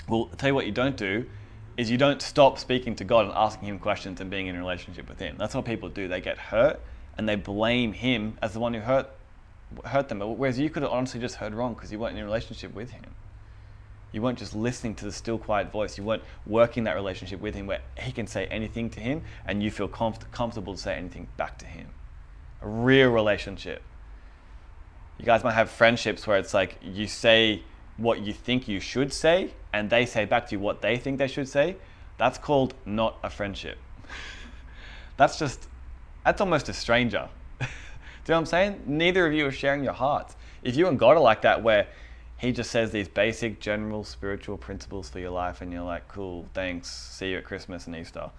Well, I'll tell you what you don't do is you don't stop speaking to God and asking Him questions and being in a relationship with Him. That's what people do. They get hurt and they blame Him as the one who hurt hurt them. Whereas you could have honestly just heard wrong because you weren't in a relationship with Him. You weren't just listening to the still, quiet voice. You weren't working that relationship with Him where He can say anything to Him and you feel comf- comfortable to say anything back to Him. A real relationship. You guys might have friendships where it's like you say what you think you should say and they say back to you what they think they should say. That's called not a friendship. that's just, that's almost a stranger. Do you know what I'm saying? Neither of you are sharing your hearts. If you and God are like that, where He just says these basic, general spiritual principles for your life, and you're like, "Cool, thanks. See you at Christmas and Easter,"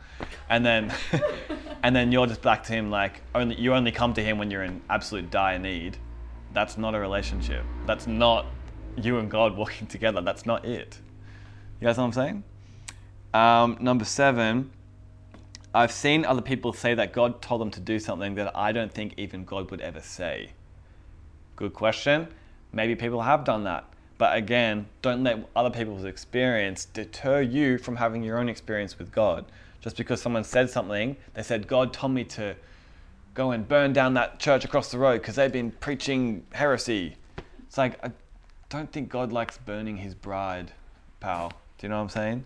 and then, and then you're just back to Him like, only you only come to Him when you're in absolute dire need. That's not a relationship. That's not you and God walking together. That's not it. You guys know what I'm saying? Um, number seven, I've seen other people say that God told them to do something that I don't think even God would ever say. Good question. Maybe people have done that. But again, don't let other people's experience deter you from having your own experience with God. Just because someone said something, they said, God told me to go and burn down that church across the road because they've been preaching heresy. It's like, I don't think God likes burning his bride, pal. Do you know what I'm saying?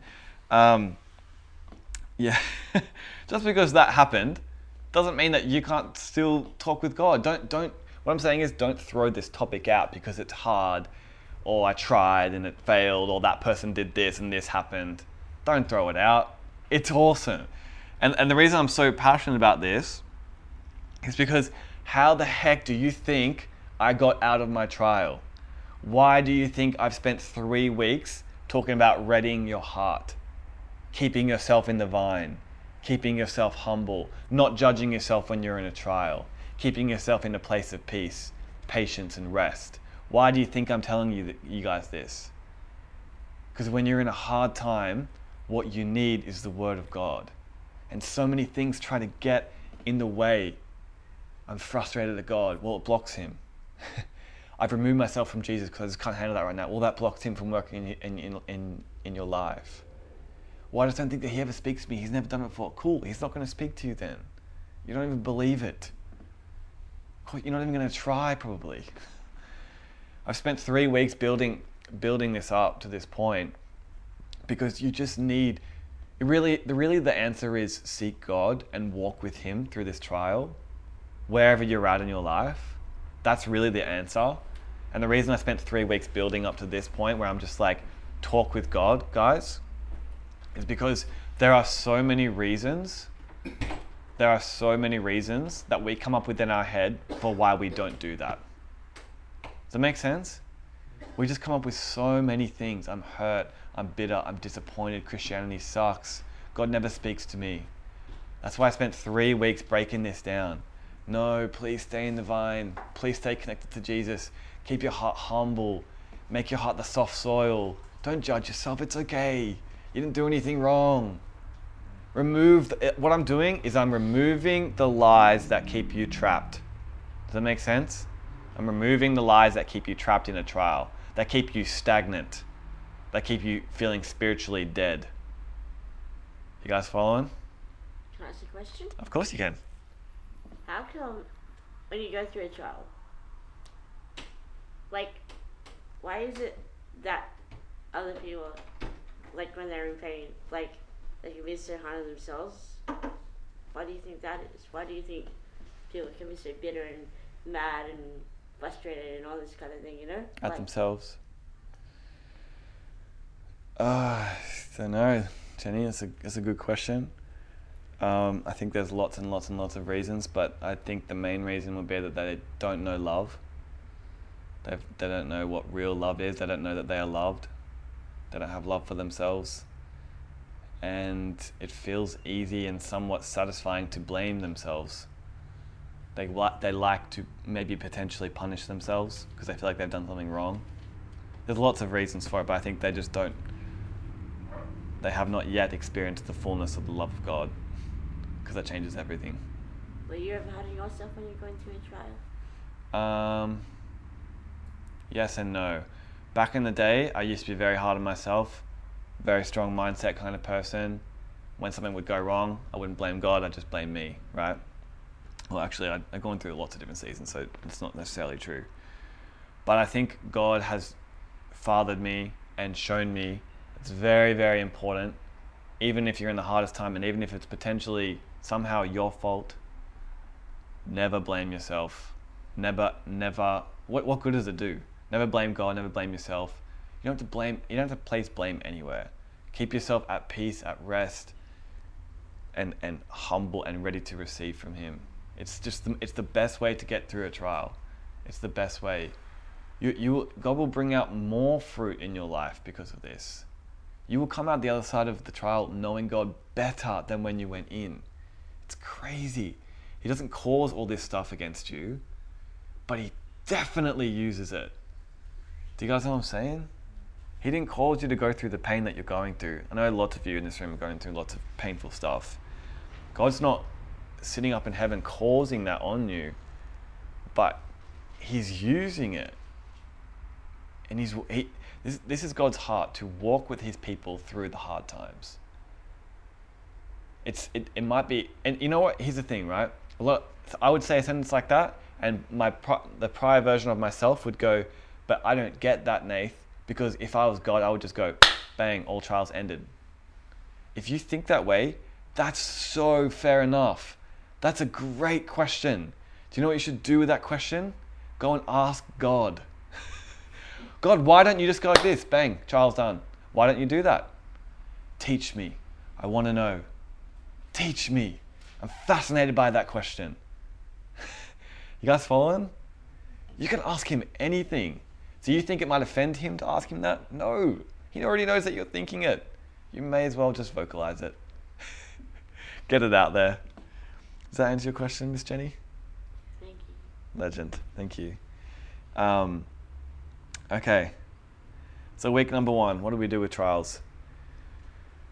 Um, yeah. Just because that happened doesn't mean that you can't still talk with God. Don't don't what I'm saying is don't throw this topic out because it's hard or I tried and it failed or that person did this and this happened. Don't throw it out. It's awesome. And, and the reason I'm so passionate about this is because how the heck do you think I got out of my trial? Why do you think I've spent three weeks talking about readying your heart, keeping yourself in the vine, keeping yourself humble, not judging yourself when you're in a trial, keeping yourself in a place of peace, patience, and rest? Why do you think I'm telling you, you guys this? Because when you're in a hard time, what you need is the Word of God. And so many things try to get in the way. I'm frustrated at God. Well, it blocks Him. I've removed myself from Jesus because I just can't handle that right now. Well, that blocks Him from working in, in, in, in your life. Well, I just don't think that He ever speaks to me. He's never done it before. Cool. He's not going to speak to you then. You don't even believe it. You're not even going to try, probably. I've spent three weeks building building this up to this point because you just need really the really the answer is seek God and walk with him through this trial wherever you're at in your life that's really the answer and the reason I spent 3 weeks building up to this point where I'm just like talk with God guys is because there are so many reasons there are so many reasons that we come up with in our head for why we don't do that does that make sense? We just come up with so many things. I'm hurt, I'm bitter, I'm disappointed, Christianity sucks, God never speaks to me. That's why I spent three weeks breaking this down. No, please stay in the vine. Please stay connected to Jesus. Keep your heart humble. Make your heart the soft soil. Don't judge yourself. It's okay. You didn't do anything wrong. Remove the, eh, what I'm doing is I'm removing the lies that keep you trapped. Does that make sense? I'm removing the lies that keep you trapped in a trial, that keep you stagnant, that keep you feeling spiritually dead. You guys following? Can I ask a question? Of course you can. How come when you go through a trial, like, why is it that other people, like when they're in pain, like they can be so hard on themselves? Why do you think that is? Why do you think people can be so bitter and mad and frustrated and all this kind of thing, you know? At Like, themselves. Uh, I don't know, Jenny. It's a it's a good question. Um, I think there's lots and lots and lots of reasons, but I think the main reason would be that they don't know love. They they don't know what real love is. They don't know that they are loved. They don't have love for themselves. And it feels easy and somewhat satisfying to blame themselves. They li- they like to maybe potentially punish themselves because they feel like they've done something wrong. There's lots of reasons for it, but I think they just don't. They have not yet experienced the fullness of the love of God because that changes everything. Were you ever hard on yourself when you're going through a trial? Um, yes and no. Back in the day, I used to be very hard on myself, very strong mindset kind of person. When something would go wrong, I wouldn't blame God, I'd just blame me, right? Well, actually, I've gone through lots of different seasons, so it's not necessarily true. But I think God has fathered me and shown me it's very, very important, even if you're in the hardest time and even if it's potentially somehow your fault, never blame yourself. Never, never. What, what good does it do? Never blame God, never blame yourself. You don't have to blame, you don't have to place blame anywhere. Keep yourself at peace, at rest, and, and humble and ready to receive from Him. It's just the, it's the best way to get through a trial. It's the best way. You, you, God will bring out more fruit in your life because of this. You will come out the other side of the trial knowing God better than when you went in. It's crazy. He doesn't cause all this stuff against you, but He definitely uses it. Do you guys know what I'm saying? He didn't cause you to go through the pain that you're going through. I know lots of you in this room are going through lots of painful stuff. God's not sitting up in heaven causing that on you, but He's using it. And He's he, this, this is God's heart to walk with His people through the hard times. It's it, it might be, and you know what? Here's the thing, right? Lot, I would say a sentence like that, and my the prior version of myself would go, but I don't get that, Nath, because if I was God, I would just go, bang, all trials ended. If you think that way, that's so fair enough. That's a great question. Do you know what you should do with that question? Go and ask God. God, why don't you just go like this? Bang, trial's done. Why don't you do that? Teach me. I want to know. Teach me. I'm fascinated by that question. you guys following? You can ask him anything. Do you think it might offend him to ask him that? No. He already knows that you're thinking it. You may as well just vocalize it. Get it out there. Does that answer your question, Miss Jenny? Thank you. Legend. Thank you. Um, okay. So, week number one, what do we do with trials?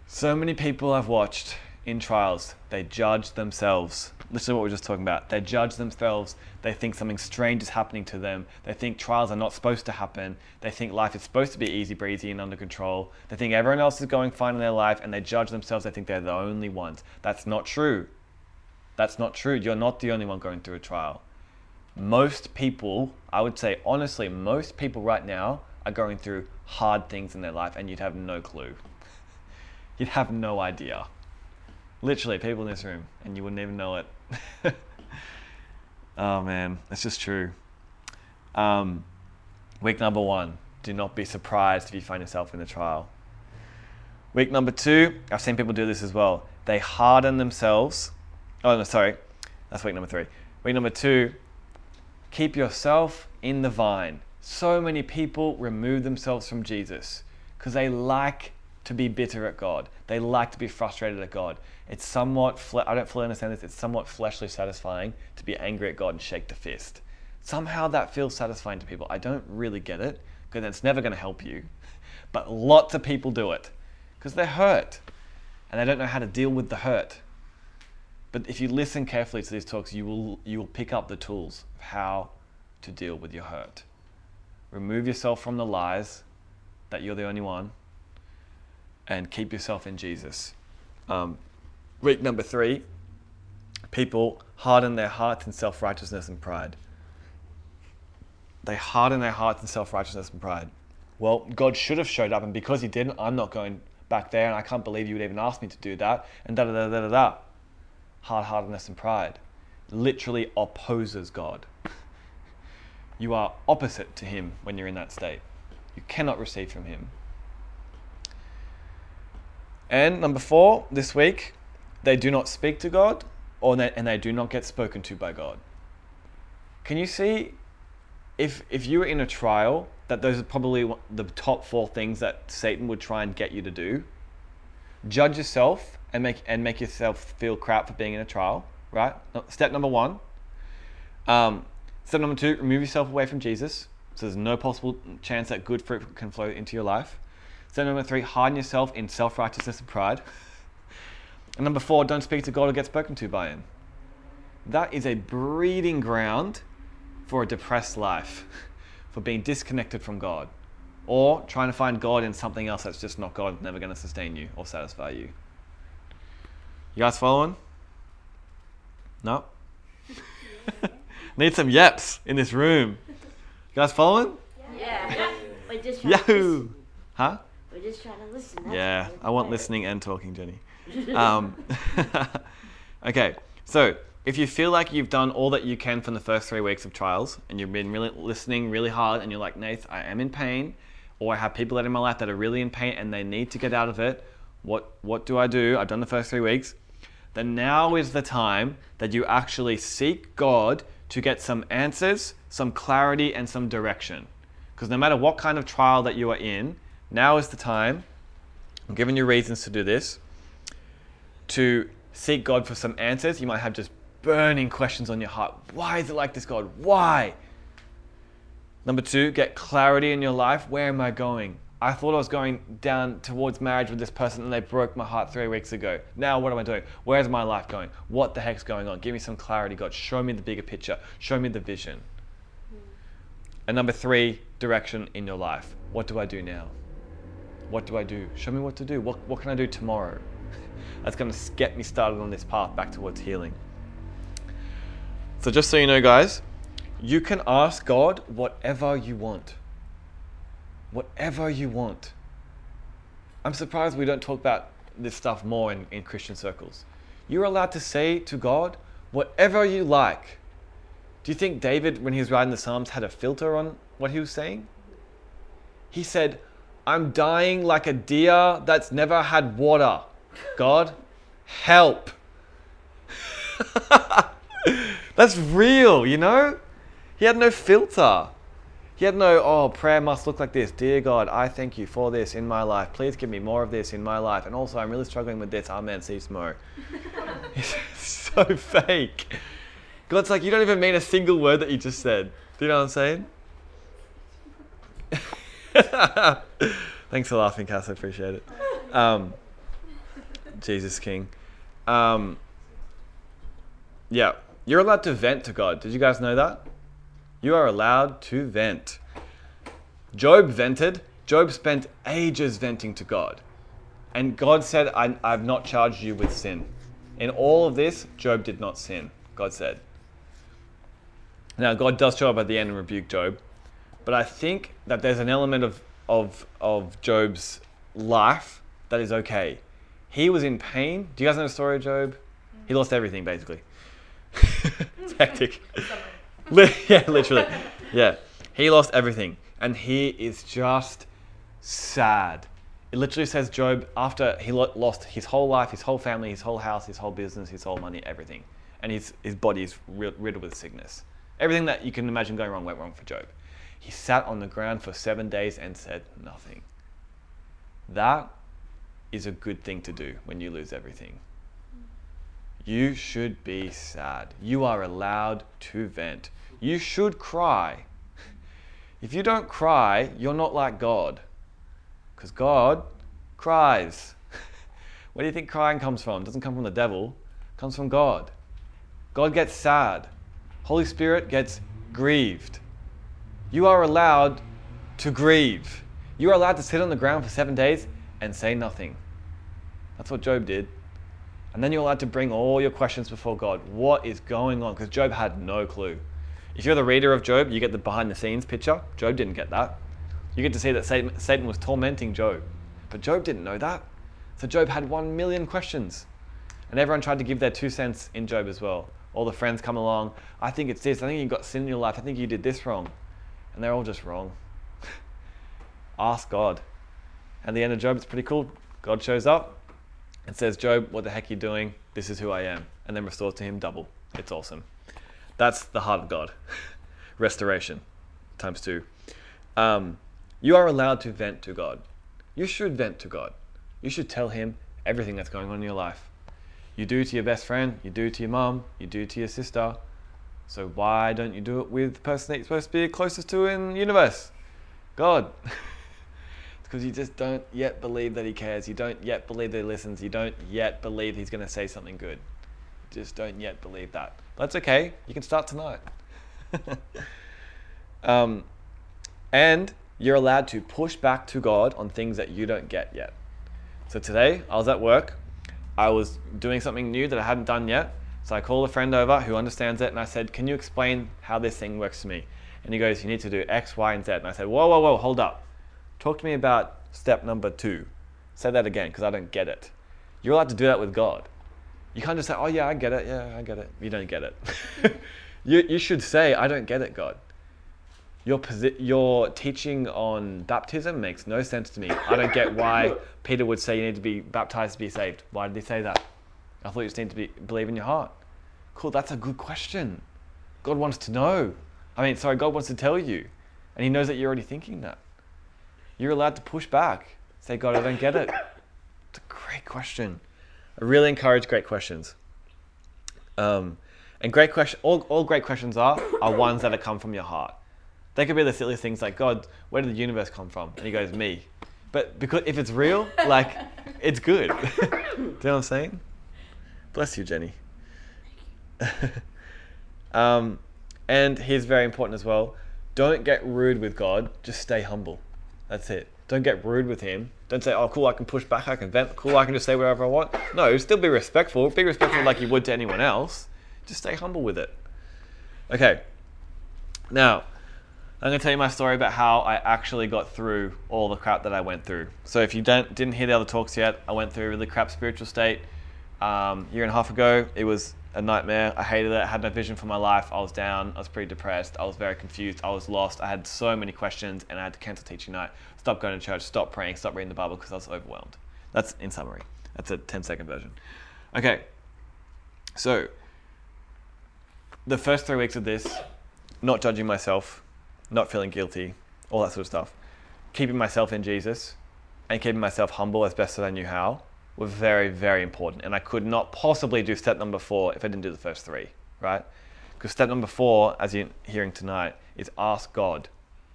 So many people I've watched in trials, they judge themselves. Listen to what we are just talking about. They judge themselves. They think something strange is happening to them. They think trials are not supposed to happen. They think life is supposed to be easy breezy and under control. They think everyone else is going fine in their life and they judge themselves. They think they're the only ones. That's not true. That's not true. You're not the only one going through a trial. Most people, I would say honestly, most people right now are going through hard things in their life and you'd have no clue. You'd have no idea. Literally, people in this room, and you wouldn't even know it. oh man, it's just true. Um, week number one do not be surprised if you find yourself in a trial. Week number two, I've seen people do this as well. They harden themselves. Oh, no, sorry. That's week number three. Week number two, keep yourself in the vine. So many people remove themselves from Jesus because they like to be bitter at God. They like to be frustrated at God. It's somewhat, fle- I don't fully understand this, it's somewhat fleshly satisfying to be angry at God and shake the fist. Somehow that feels satisfying to people. I don't really get it because it's never going to help you. But lots of people do it because they're hurt and they don't know how to deal with the hurt. But if you listen carefully to these talks, you will, you will pick up the tools of how to deal with your hurt. Remove yourself from the lies that you're the only one and keep yourself in Jesus. Um, week number three people harden their hearts in self righteousness and pride. They harden their hearts in self righteousness and pride. Well, God should have showed up, and because He didn't, I'm not going back there, and I can't believe you would even ask me to do that, and da da da da da da. Hard heartedness and pride literally opposes God. You are opposite to Him when you're in that state. You cannot receive from Him. And number four, this week, they do not speak to God or they, and they do not get spoken to by God. Can you see if, if you were in a trial that those are probably the top four things that Satan would try and get you to do? Judge yourself and make, and make yourself feel crap for being in a trial, right? Step number one. Um, step number two, remove yourself away from Jesus. So there's no possible chance that good fruit can flow into your life. So number three, harden yourself in self-righteousness and pride. And number four, don't speak to God or get spoken to by Him. That is a breeding ground for a depressed life, for being disconnected from God, or trying to find God in something else that's just not God, never going to sustain you or satisfy you. You guys following? No? Need some yeps in this room. You guys following? Yeah. We're just trying to Yahoo! Huh? Just trying to listen. that's Yeah. I want listening and talking, Jenny. Um, okay, so if you feel like you've done all that you can from the first three weeks of trials and you've been really listening really hard and you're like, Nath, I am in pain, or I have people that in my life that are really in pain and they need to get out of it, what, what do I do? I've done the first three weeks. Then now is the time that you actually seek God to get some answers, some clarity, and some direction. Because no matter what kind of trial that you are in, now is the time I'm giving you reasons to do this. To seek God for some answers. You might have just burning questions on your heart. Why is it like this, God? Why? Number two, get clarity in your life. Where am I going? I thought I was going down towards marriage with this person and they broke my heart three weeks ago. Now, what am I doing? Where's my life going? What the heck's going on? Give me some clarity, God. Show me the bigger picture. Show me the vision. And number three, direction in your life. What do I do now? What do I do? Show me what to do. What, what can I do tomorrow? That's going to get me started on this path back towards healing. So, just so you know, guys, you can ask God whatever you want. Whatever you want. I'm surprised we don't talk about this stuff more in, in Christian circles. You're allowed to say to God whatever you like. Do you think David, when he was writing the Psalms, had a filter on what he was saying? He said, I'm dying like a deer that's never had water. God, help. that's real, you know? He had no filter. He had no, oh, prayer must look like this. Dear God, I thank you for this in my life. Please give me more of this in my life. And also, I'm really struggling with this. Amen. See you tomorrow. It's so fake. God's like, you don't even mean a single word that you just said. Do you know what I'm saying? Thanks for laughing, Cass. I appreciate it. Um, Jesus King. Um, yeah, you're allowed to vent to God. Did you guys know that? You are allowed to vent. Job vented. Job spent ages venting to God. And God said, I, I've not charged you with sin. In all of this, Job did not sin, God said. Now, God does show up at the end and rebuke Job. But I think that there's an element of, of, of Job's life that is okay. He was in pain. Do you guys know the story of Job? He lost everything, basically. it's hectic. Yeah, literally. Yeah. He lost everything. And he is just sad. It literally says Job, after he lost his whole life, his whole family, his whole house, his whole business, his whole money, everything. And his, his body is riddled with sickness. Everything that you can imagine going wrong went wrong for Job. He sat on the ground for seven days and said nothing. That is a good thing to do when you lose everything. You should be sad. You are allowed to vent. You should cry. If you don't cry, you're not like God. Because God cries. Where do you think crying comes from? It doesn't come from the devil, it comes from God. God gets sad. Holy Spirit gets grieved. You are allowed to grieve. You are allowed to sit on the ground for seven days and say nothing. That's what Job did. And then you're allowed to bring all your questions before God. What is going on? Because Job had no clue. If you're the reader of Job, you get the behind the scenes picture. Job didn't get that. You get to see that Satan, was tormenting Job. But Job didn't know that. So Job had one million questions. And everyone tried to give their two cents in Job as well. All the friends come along. I think it's this. I think you got sin in your life. I think you did this wrong. And they're all just wrong. Ask God. At the end of Job, it's pretty cool. God shows up and says, Job, what the heck are you doing? This is who I am. And then restores to him double. It's awesome. That's the heart of God. Restoration times two. Um, you are allowed to vent to God. You should vent to God. You should tell Him everything that's going on in your life. You do to your best friend, you do to your mum, you do to your sister. So why don't you do it with the person that you're supposed to be closest to in the universe? God. it's because you just don't yet believe that He cares. You don't yet believe that He listens. You don't yet believe He's going to say something good. You just don't yet believe that. But that's okay. You can start tonight. um, and you're allowed to push back to God on things that you don't get yet. So today, I was at work. I was doing something new that I hadn't done yet. So I called a friend over who understands it and I said, Can you explain how this thing works to me? And he goes, You need to do X, Y, and Z. And I said, Whoa, whoa, whoa, hold up. Talk to me about step number two. Say that again because I don't get it. You're allowed to do that with God. You can't just say, Oh, yeah, I get it. Yeah, I get it. You don't get it. you, you should say, I don't get it, God your posi- your teaching on baptism makes no sense to me. I don't get why Peter would say you need to be baptized to be saved. Why did he say that? I thought you just need to be, believe in your heart. Cool, that's a good question. God wants to know. I mean, sorry, God wants to tell you, and He knows that you're already thinking that. You're allowed to push back. Say, God, I don't get it. It's a great question. I really encourage great questions. Um, and great question, all, all great questions are are ones that come from your heart. They could be the silly things like, God, where did the universe come from? And he goes, me. But because if it's real, like, it's good. Do you know what I'm saying? Bless you, Jenny. um, and here's very important as well. Don't get rude with God. Just stay humble. That's it. Don't get rude with Him. Don't say, "Oh, cool, I can push back, I can vent. Cool, I can just say whatever I want." No, still be respectful. Be respectful like you would to anyone else. Just stay humble with it. Okay. Now, I'm going to tell you my story about how I actually got through all the crap that I went through. So if you don't didn't hear the other talks yet, I went through a really crap spiritual state um, year and a half ago. It was a nightmare. I hated it. I had no vision for my life. I was down. I was pretty depressed. I was very confused. I was lost. I had so many questions and I had to cancel teaching night, stop going to church, stop praying, stop reading the Bible because I was overwhelmed. That's in summary. That's a 10 second version. Okay. So, the first three weeks of this, not judging myself, not feeling guilty, all that sort of stuff, keeping myself in Jesus, and keeping myself humble as best as I knew how were very, very important. And I could not possibly do step number four if I didn't do the first three, right? Because step number four, as you're hearing tonight, is ask God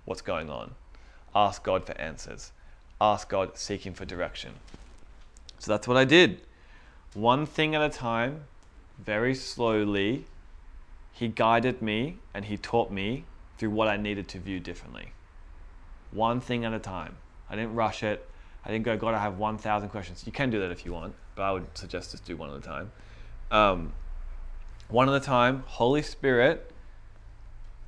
what's going on. Ask God for answers. Ask God seeking for direction. So that's what I did. One thing at a time, very slowly, He guided me and He taught me through what I needed to view differently. One thing at a time. I didn't rush it. I didn't go, God, I have 1,000 questions. You can do that if you want, but I would suggest just do one at a time. Um, one at a time, Holy Spirit.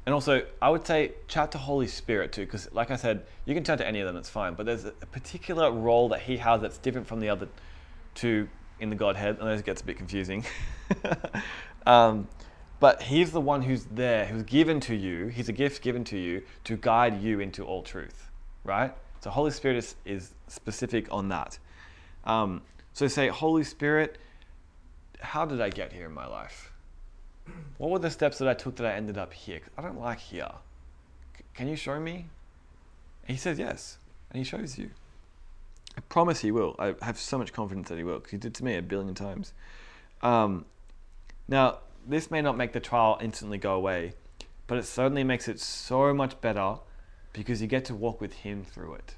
And also, I would say chat to Holy Spirit too, because like I said, you can chat to any of them, it's fine. But there's a particular role that He has that's different from the other two in the Godhead. and it gets a bit confusing. um, but He's the one who's there, who's given to you. He's a gift given to you to guide you into all truth, right? So Holy Spirit is, is specific on that. Um, so say, Holy Spirit, how did I get here in my life? What were the steps that I took that I ended up here? I don't like here. C- can you show me? And he says yes, and he shows you. I promise he will. I have so much confidence that he will, because he did to me a billion times. Um, now, this may not make the trial instantly go away, but it certainly makes it so much better because you get to walk with Him through it.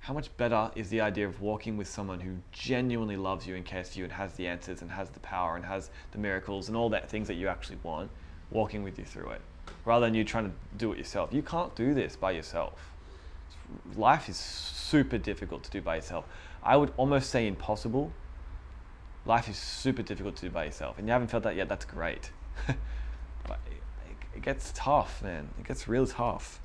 How much better is the idea of walking with someone who genuinely loves you and cares for you and has the answers and has the power and has the miracles and all that things that you actually want, walking with you through it, rather than you trying to do it yourself. You can't do this by yourself. Life is super difficult to do by yourself. I would almost say impossible. Life is super difficult to do by yourself, and you haven't felt that yet. That's great. but it gets tough, man. It gets real tough.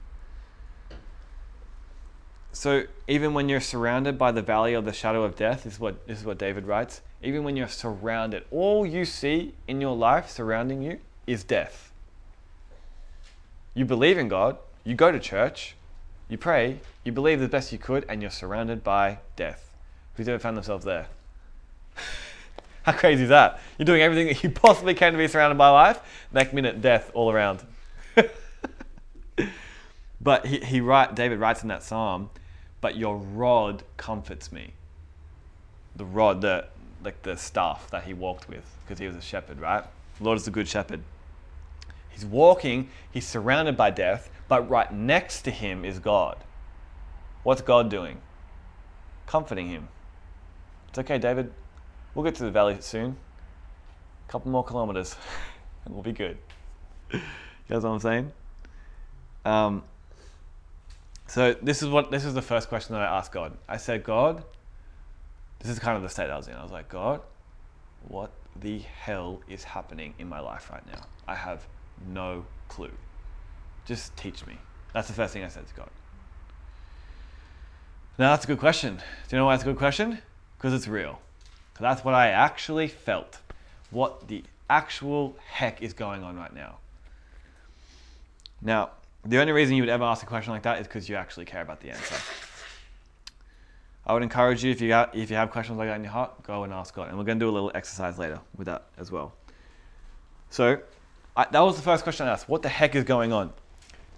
So even when you're surrounded by the valley of the shadow of death, is what is what David writes. Even when you're surrounded, all you see in your life surrounding you is death. You believe in God, you go to church, you pray, you believe the best you could, and you're surrounded by death. Who's ever found themselves there? How crazy is that? You're doing everything that you possibly can to be surrounded by life. Next minute, death all around. but he, he write, David writes in that psalm, but your rod comforts me. The rod, the like the staff that he walked with, because he was a shepherd, right? The Lord is a good shepherd. He's walking, he's surrounded by death, but right next to him is God. What's God doing? Comforting him. It's okay, David. We'll get to the valley soon. A couple more kilometers, and we'll be good. You guys know what I'm saying? Um, so this is what this is the first question that I asked God. I said, God, this is kind of the state I was in. I was like, God, what the hell is happening in my life right now? I have no clue. Just teach me. That's the first thing I said to God. Now that's a good question. Do you know why it's a good question? Because it's real. Because that's what I actually felt. What the actual heck is going on right now? Now, the only reason you would ever ask a question like that is because you actually care about the answer. I would encourage you if you have, if you have questions like that in your heart, go and ask God. And we're going to do a little exercise later with that as well. So I, that was the first question I asked. What the heck is going on?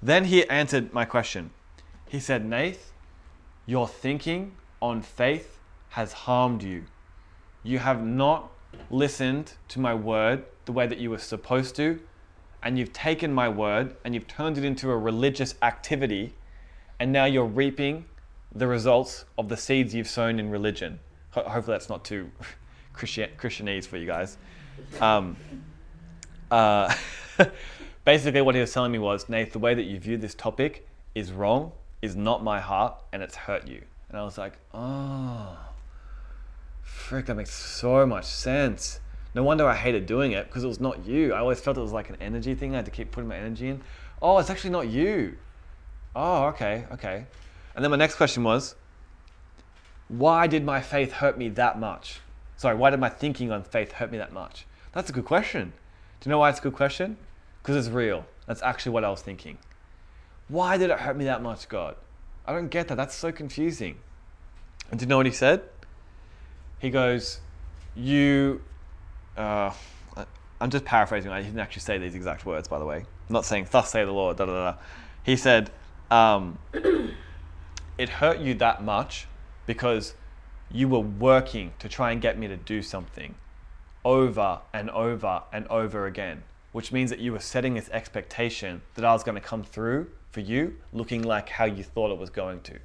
Then he answered my question. He said, Nath, your thinking on faith has harmed you. You have not listened to my word the way that you were supposed to and you've taken my word and you've turned it into a religious activity, and now you're reaping the results of the seeds you've sown in religion. Ho- hopefully, that's not too Christian- Christianese for you guys. Um, uh, basically, what he was telling me was, Nate, the way that you view this topic is wrong, is not my heart, and it's hurt you. And I was like, oh, frick, that makes so much sense. No wonder I hated doing it because it was not you. I always felt it was like an energy thing. I had to keep putting my energy in. Oh, it's actually not you. Oh, okay, okay. And then my next question was, why did my faith hurt me that much? Sorry, why did my thinking on faith hurt me that much? That's a good question. Do you know why it's a good question? Because it's real. That's actually what I was thinking. Why did it hurt me that much, God? I don't get that. That's so confusing. And do you know what he said? He goes, You. Uh, I'm just paraphrasing. I didn't actually say these exact words, by the way. I'm not saying, Thus say the Lord, da da. da." He said, um, It hurt you that much because you were working to try and get me to do something over and over and over again, which means that you were setting this expectation that I was going to come through for you looking like how you thought it was going to.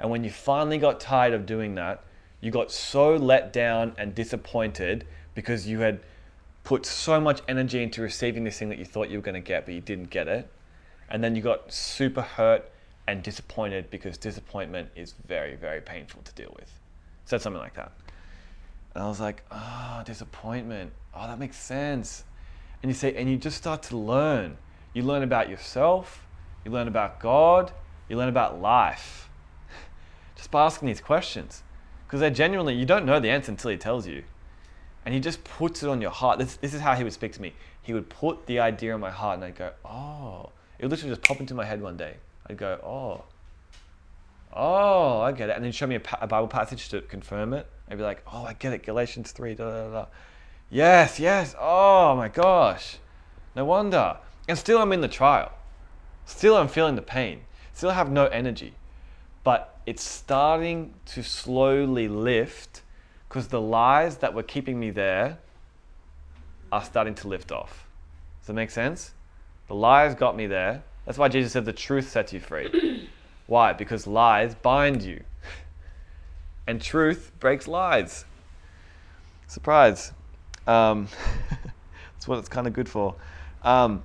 And when you finally got tired of doing that, you got so let down and disappointed because you had put so much energy into receiving this thing that you thought you were going to get, but you didn't get it. And then you got super hurt and disappointed because disappointment is very, very painful to deal with. Said something like that. And I was like, ah, disappointment. Oh, that makes sense. And you say, and you just start to learn. You learn about yourself, you learn about God, you learn about life. Just by asking these questions. Because they're genuinely, you don't know the answer until he tells you. And he just puts it on your heart. This, this is how he would speak to me. He would put the idea in my heart and I'd go, oh. It would literally just pop into my head one day. I'd go, oh. Oh, I get it. And then show me a, a Bible passage to confirm it. I'd be like, oh, I get it. Galatians 3, da da da. da. Yes, yes. Oh my gosh. No wonder. And still I'm in the trial. Still I'm feeling the pain. Still have no energy. But it's starting to slowly lift because the lies that were keeping me there are starting to lift off. Does that make sense? The lies got me there. That's why Jesus said the truth sets you free. why? Because lies bind you. And truth breaks lies. Surprise. Um, that's what it's kind of good for. Um,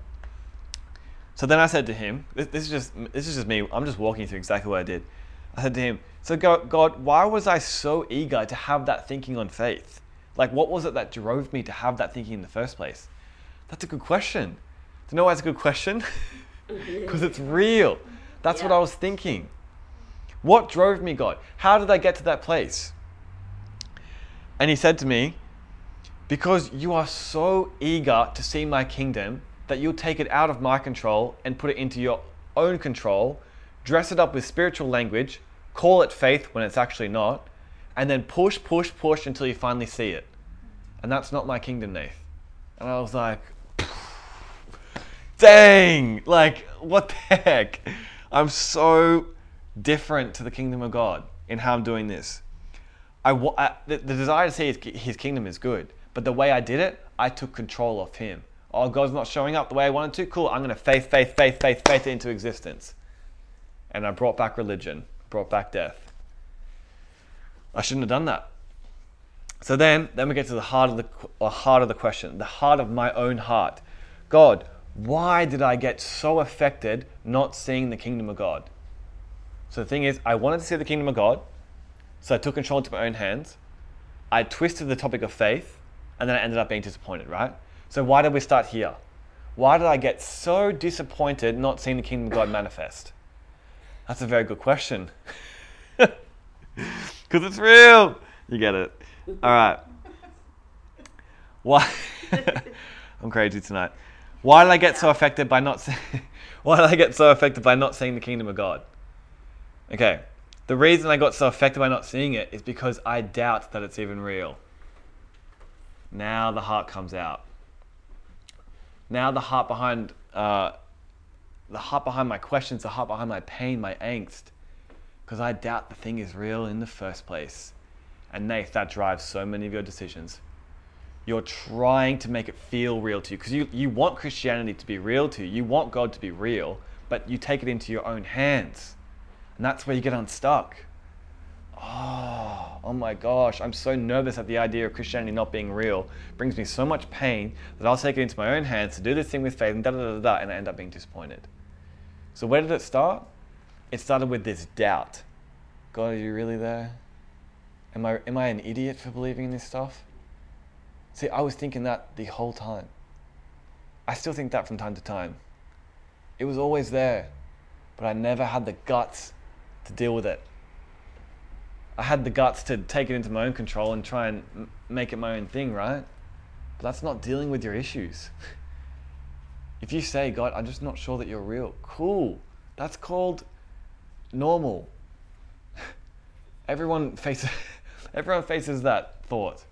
so then I said to him, this, this is just this is just me. I'm just walking through exactly what I did. I said to him, "So God, God, why was I so eager to have that thinking on faith? Like, what was it that drove me to have that thinking in the first place?" That's a good question. Do you know why it's a good question? Because it's real. That's what I was thinking. What drove me, God? How did I get to that place? And he said to me, Because you are so eager to see my kingdom that you'll take it out of my control and put it into your own control, dress it up with spiritual language, call it faith when it's actually not, and then push, push, push until you finally see it. And that's not my kingdom, Nath. And I was like, dang, like, what the heck? I'm so different to the kingdom of God in how I'm doing this. I, I the, the desire to see his, his kingdom is good, but the way I did it, I took control of him. Oh, God's not showing up the way I wanted to. Cool, I'm going to faith, faith, faith, faith, faith it into existence. And I brought back religion, brought back death. I shouldn't have done that. So then, then we get to the heart of the uh, heart of the question, the heart of my own heart. God, why did I get so affected not seeing the kingdom of God? So the thing is, I wanted to see the kingdom of God, so I took control into my own hands. I twisted the topic of faith, and then I ended up being disappointed, right? So why did we start here? Why did I get so disappointed not seeing the kingdom of God manifest? That's a very good question. Because it's real. You get it. All right. Why? I'm crazy tonight. Why did I get so affected by not Why did I get so affected by not seeing the kingdom of God? Okay. The reason I got so affected by not seeing it is because I doubt that it's even real. Now the heart comes out. Now the heart behind uh, the heart behind my questions, the heart behind my pain, my angst, because I doubt the thing is real in the first place. And Nath, that drives so many of your decisions. You're trying to make it feel real to you because you, you want Christianity to be real to you. You want God to be real, but you take it into your own hands. And that's where you get unstuck. Oh, oh my gosh, I'm so nervous at the idea of Christianity not being real. It brings me so much pain that I'll take it into my own hands to do this thing with faith and da da da da, da and I end up being disappointed. So where did it start? It started with this doubt. God, are you really there? Am I am I an idiot for believing in this stuff? See, I was thinking that the whole time. I still think that from time to time. It was always there, but I never had the guts to deal with it. I had the guts to take it into my own control and try and m- make it my own thing, right? But that's not dealing with your issues. If you say, God, I'm just not sure that you're real, cool. That's called normal. Everyone faces, everyone faces that thought.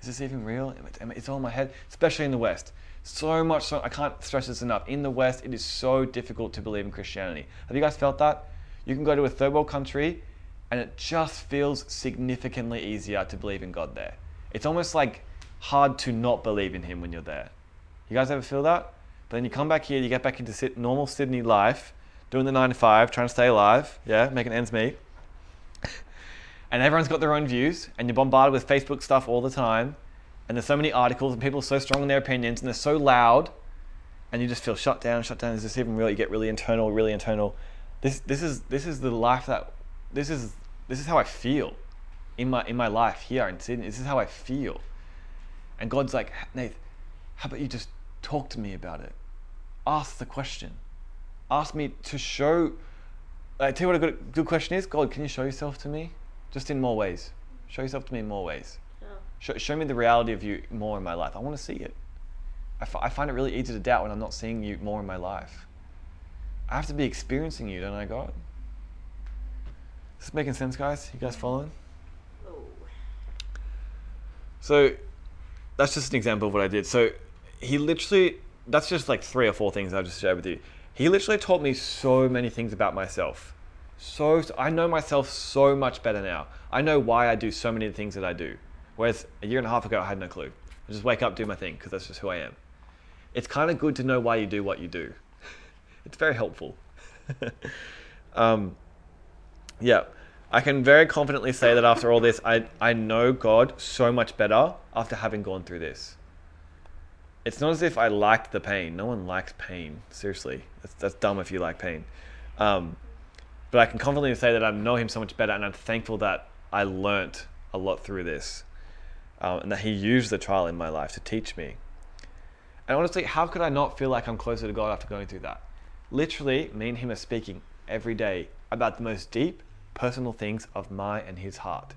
Is this even real? It's all in my head, especially in the West. So much so, I can't stress this enough. In the West, it is so difficult to believe in Christianity. Have you guys felt that? You can go to a third world country and it just feels significantly easier to believe in God there. It's almost like hard to not believe in Him when you're there. You guys ever feel that? Then you come back here, you get back into normal Sydney life, doing the nine to five, trying to stay alive, yeah, making ends meet. and everyone's got their own views, and you're bombarded with Facebook stuff all the time. And there's so many articles, and people are so strong in their opinions, and they're so loud, and you just feel shut down, shut down. Is this even real? You get really internal, really internal. This, this is this is the life that this is this is how I feel in my in my life here in Sydney. This is how I feel. And God's like, Nate, how about you just talk to me about it? Ask the question. Ask me to show. I tell you what a good, good question is. God, can you show yourself to me, just in more ways? Show yourself to me in more ways. Yeah. Show, show me the reality of you more in my life. I want to see it. I, f- I find it really easy to doubt when I'm not seeing you more in my life. I have to be experiencing you, don't I, God? Is this making sense, guys? You guys following? Oh. So that's just an example of what I did. So he literally, that's just like three or four things I've just shared with you. He literally taught me so many things about myself. So, I know myself so much better now. I know why I do so many things that I do. Whereas a year and a half ago, I had no clue. I just wake up, do my thing, because that's just who I am. It's kind of good to know why you do what you do. it's very helpful. um, yeah, I can very confidently say that after all this, I, I know God so much better after having gone through this. It's not as if I liked the pain. No one likes pain. Seriously, that's, that's dumb if you like pain. Um, but I can confidently say that I know Him so much better, and I'm thankful that I learnt a lot through this, um, and that He used the trial in my life to teach me. And honestly, how could I not feel like I'm closer to God after going through that? Literally, me and Him are speaking every day about the most deep, personal things of my and His heart.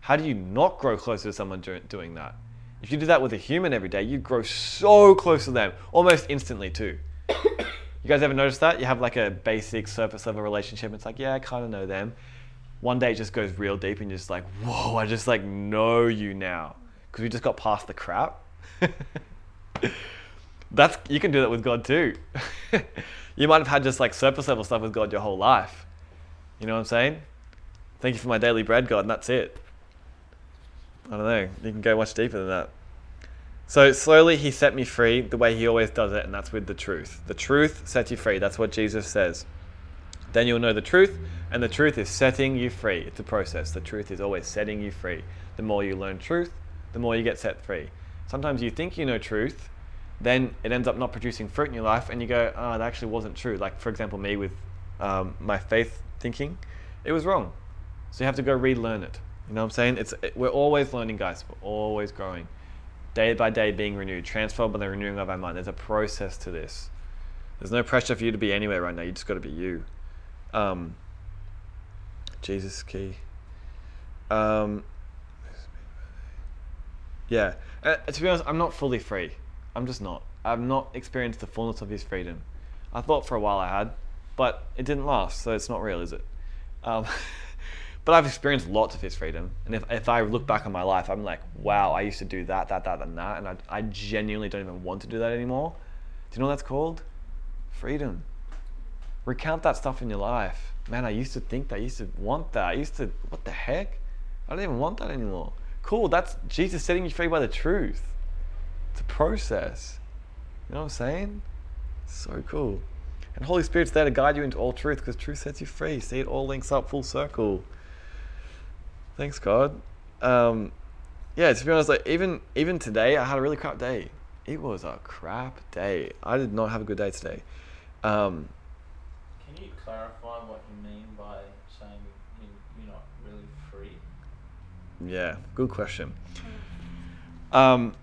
How do you not grow closer to someone doing that? If you do that with a human every day, you grow so close to them, almost instantly too. you guys ever notice that? You have like a basic surface level relationship. It's like, yeah, I kind of know them. One day it just goes real deep and you're just like, whoa, I just like know you now. Because we just got past the crap. That's you can do that with God too. you might have had just like surface level stuff with God your whole life. You know what I'm saying? Thank you for my daily bread, God, and that's it. I don't know. You can go much deeper than that. So slowly he set me free the way he always does it, and that's with the truth. The truth sets you free. That's what Jesus says. Then you'll know the truth, and the truth is setting you free. It's a process. The truth is always setting you free. The more you learn truth, the more you get set free. Sometimes you think you know truth, then it ends up not producing fruit in your life, and you go, oh, that actually wasn't true. Like, for example, me with um, my faith thinking, it was wrong. So you have to go relearn it. You know what I'm saying? It's it, we're always learning, guys. We're always growing, day by day, being renewed, transformed by the renewing of our mind. There's a process to this. There's no pressure for you to be anywhere right now. You just got to be you. Um, Jesus key. Um, yeah. Uh, to be honest, I'm not fully free. I'm just not. I've not experienced the fullness of His freedom. I thought for a while I had, but it didn't last, so it's not real, is it? Um, but I've experienced lots of his freedom. And if, if I look back on my life, I'm like, wow, I used to do that, that, that, and that. And I, I genuinely don't even want to do that anymore. Do you know what that's called? Freedom. Recount that stuff in your life. Man, I used to think that. I used to want that. I used to, what the heck? I don't even want that anymore. Cool, that's Jesus setting you free by the truth. It's a process. You know what I'm saying? So cool. And Holy Spirit's there to guide you into all truth because truth sets you free. See, it all links up full circle. Thanks, God. Um, yeah, to be honest, like even even today, I had a really crap day. It was a crap day. I did not have a good day today. Um, Can you clarify what you mean by saying you, you're not really free? yeah, good question. Um,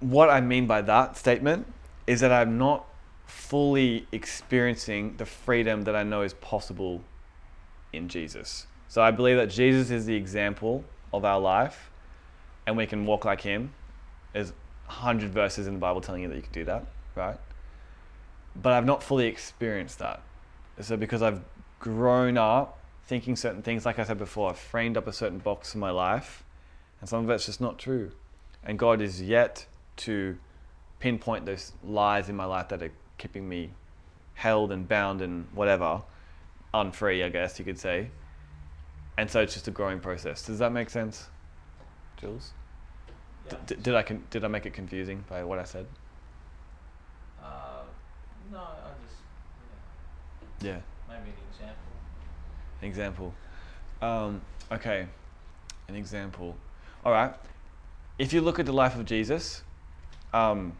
what I mean by that statement is that I'm not fully experiencing the freedom that I know is possible in Jesus. So I believe that Jesus is the example of our life and we can walk like him. There's hundred verses in the Bible telling you that you can do that, right? But I've not fully experienced that. So because I've grown up thinking certain things, like I said before, I've framed up a certain box in my life, and some of it's just not true. And God is yet to pinpoint those lies in my life that are keeping me held and bound and whatever, unfree, I guess you could say. And so it's just a growing process. Does that make sense, Jules? Yeah. D- did I con- did I make it confusing by what I said? Uh, no, I just Yeah. yeah, maybe an example. An example. Um, okay, an example. All right. If you look at the life of Jesus, um,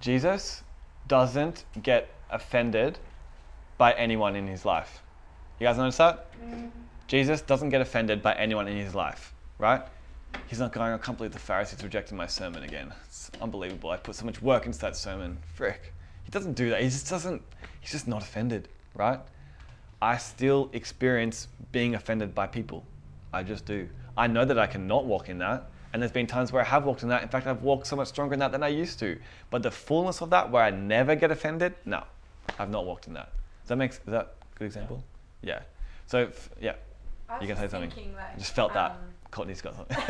Jesus doesn't get offended by anyone in his life. You guys notice that? Jesus doesn't get offended by anyone in his life, right? He's not going, I can't believe the Pharisees rejected my sermon again. It's unbelievable. I put so much work into that sermon. Frick. He doesn't do that. He just doesn't, he's just not offended, right? I still experience being offended by people. I just do. I know that I cannot walk in that. And there's been times where I have walked in that. In fact, I've walked so much stronger in that than I used to. But the fullness of that, where I never get offended, no, I've not walked in that. Does that make is that a good example? Yeah. So yeah, I was You can say something. like, I just felt that. um, Courtney's got something.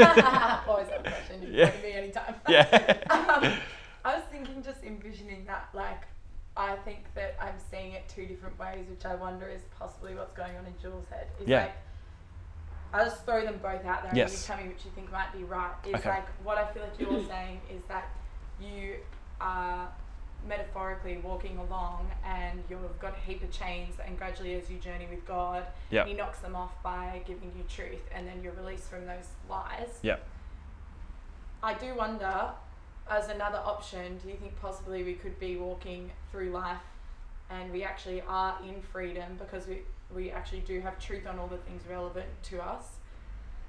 Always have a question. You Yeah. can me anytime. yeah. um, I was thinking, just envisioning that, like, I think that I'm seeing it two different ways, which I wonder is possibly what's going on in Jules' head. Is Yeah. like, I'll just throw them both out there Yes. and you tell me which you think might be right. Is Okay. like, what I feel like you're saying is that you are metaphorically walking along and you've got a heap of chains and gradually as you journey with God, Yep. he knocks them off by giving you truth and then you're released from those lies. Yep. I do wonder, as another option, do you think possibly we could be walking through life and we actually are in freedom because we, we actually do have truth on all the things relevant to us?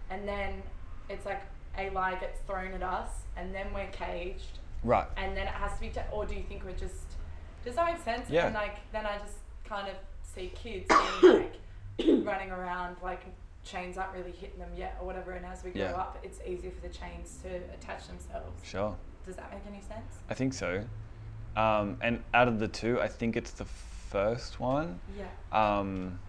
And then it's like a lie gets thrown at us and then we're caged Right. and then it has to be, ta- or do you think we're just, does that make sense? Yeah. And like, then I just kind of see kids being like running around like chains aren't really hitting them yet or whatever. And as we grow Yeah. up, it's easier for the chains to attach themselves. Sure. Does that make any sense? I think so. Um, and out of the two, I think it's the first one. Yeah. um,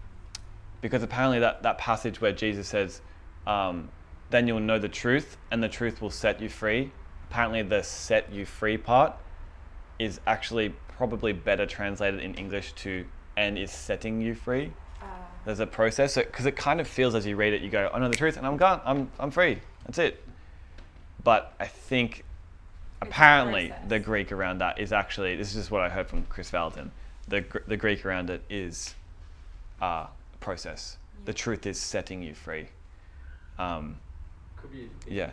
because apparently that, that passage where Jesus says, um, then you'll know the truth and the truth will set you free. Apparently, the set you free part is actually probably better translated in English to and is setting you free. Uh, There's a process because it kind of feels as you read it, you go, I know the truth and I'm gone, I'm, I'm free. That's it. But I think a apparently the Greek around that is actually this is just what I heard from Kris Vallotton. The the Greek around it is uh, process. The truth is setting you free. Um, Could be Yeah.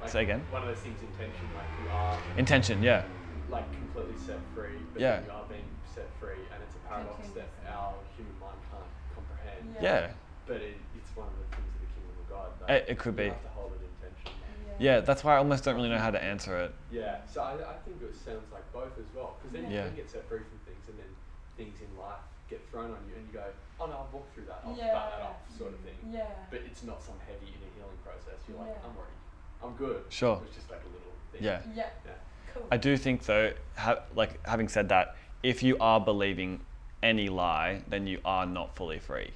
Intention as well. Like Say again? One of those things, intention, like you are intention, yeah, like completely set free, but Yeah. you are being set free, and it's a paradox that our human mind can't comprehend. Yeah. yeah, But it, it's one of the things of the kingdom of God. It- That it could you be. have to hold it intention. yeah. That's why I almost don't really know how to answer it. Yeah. So I, I think it sounds like both as well, because then Yeah. you can get set free from things, and then things in life get thrown on you, and you go, "Oh no, I've walked through that. I'll Yeah. back that off," sort of thing. Yeah. But it's not some heavy inner healing process. You're like, Yeah. "I'm already, I'm good." Sure. It's just like a little thing. Yeah. Yeah. Yeah. Cool. I do think though, ha- like having said that, if you are believing any lie, then you are not fully free.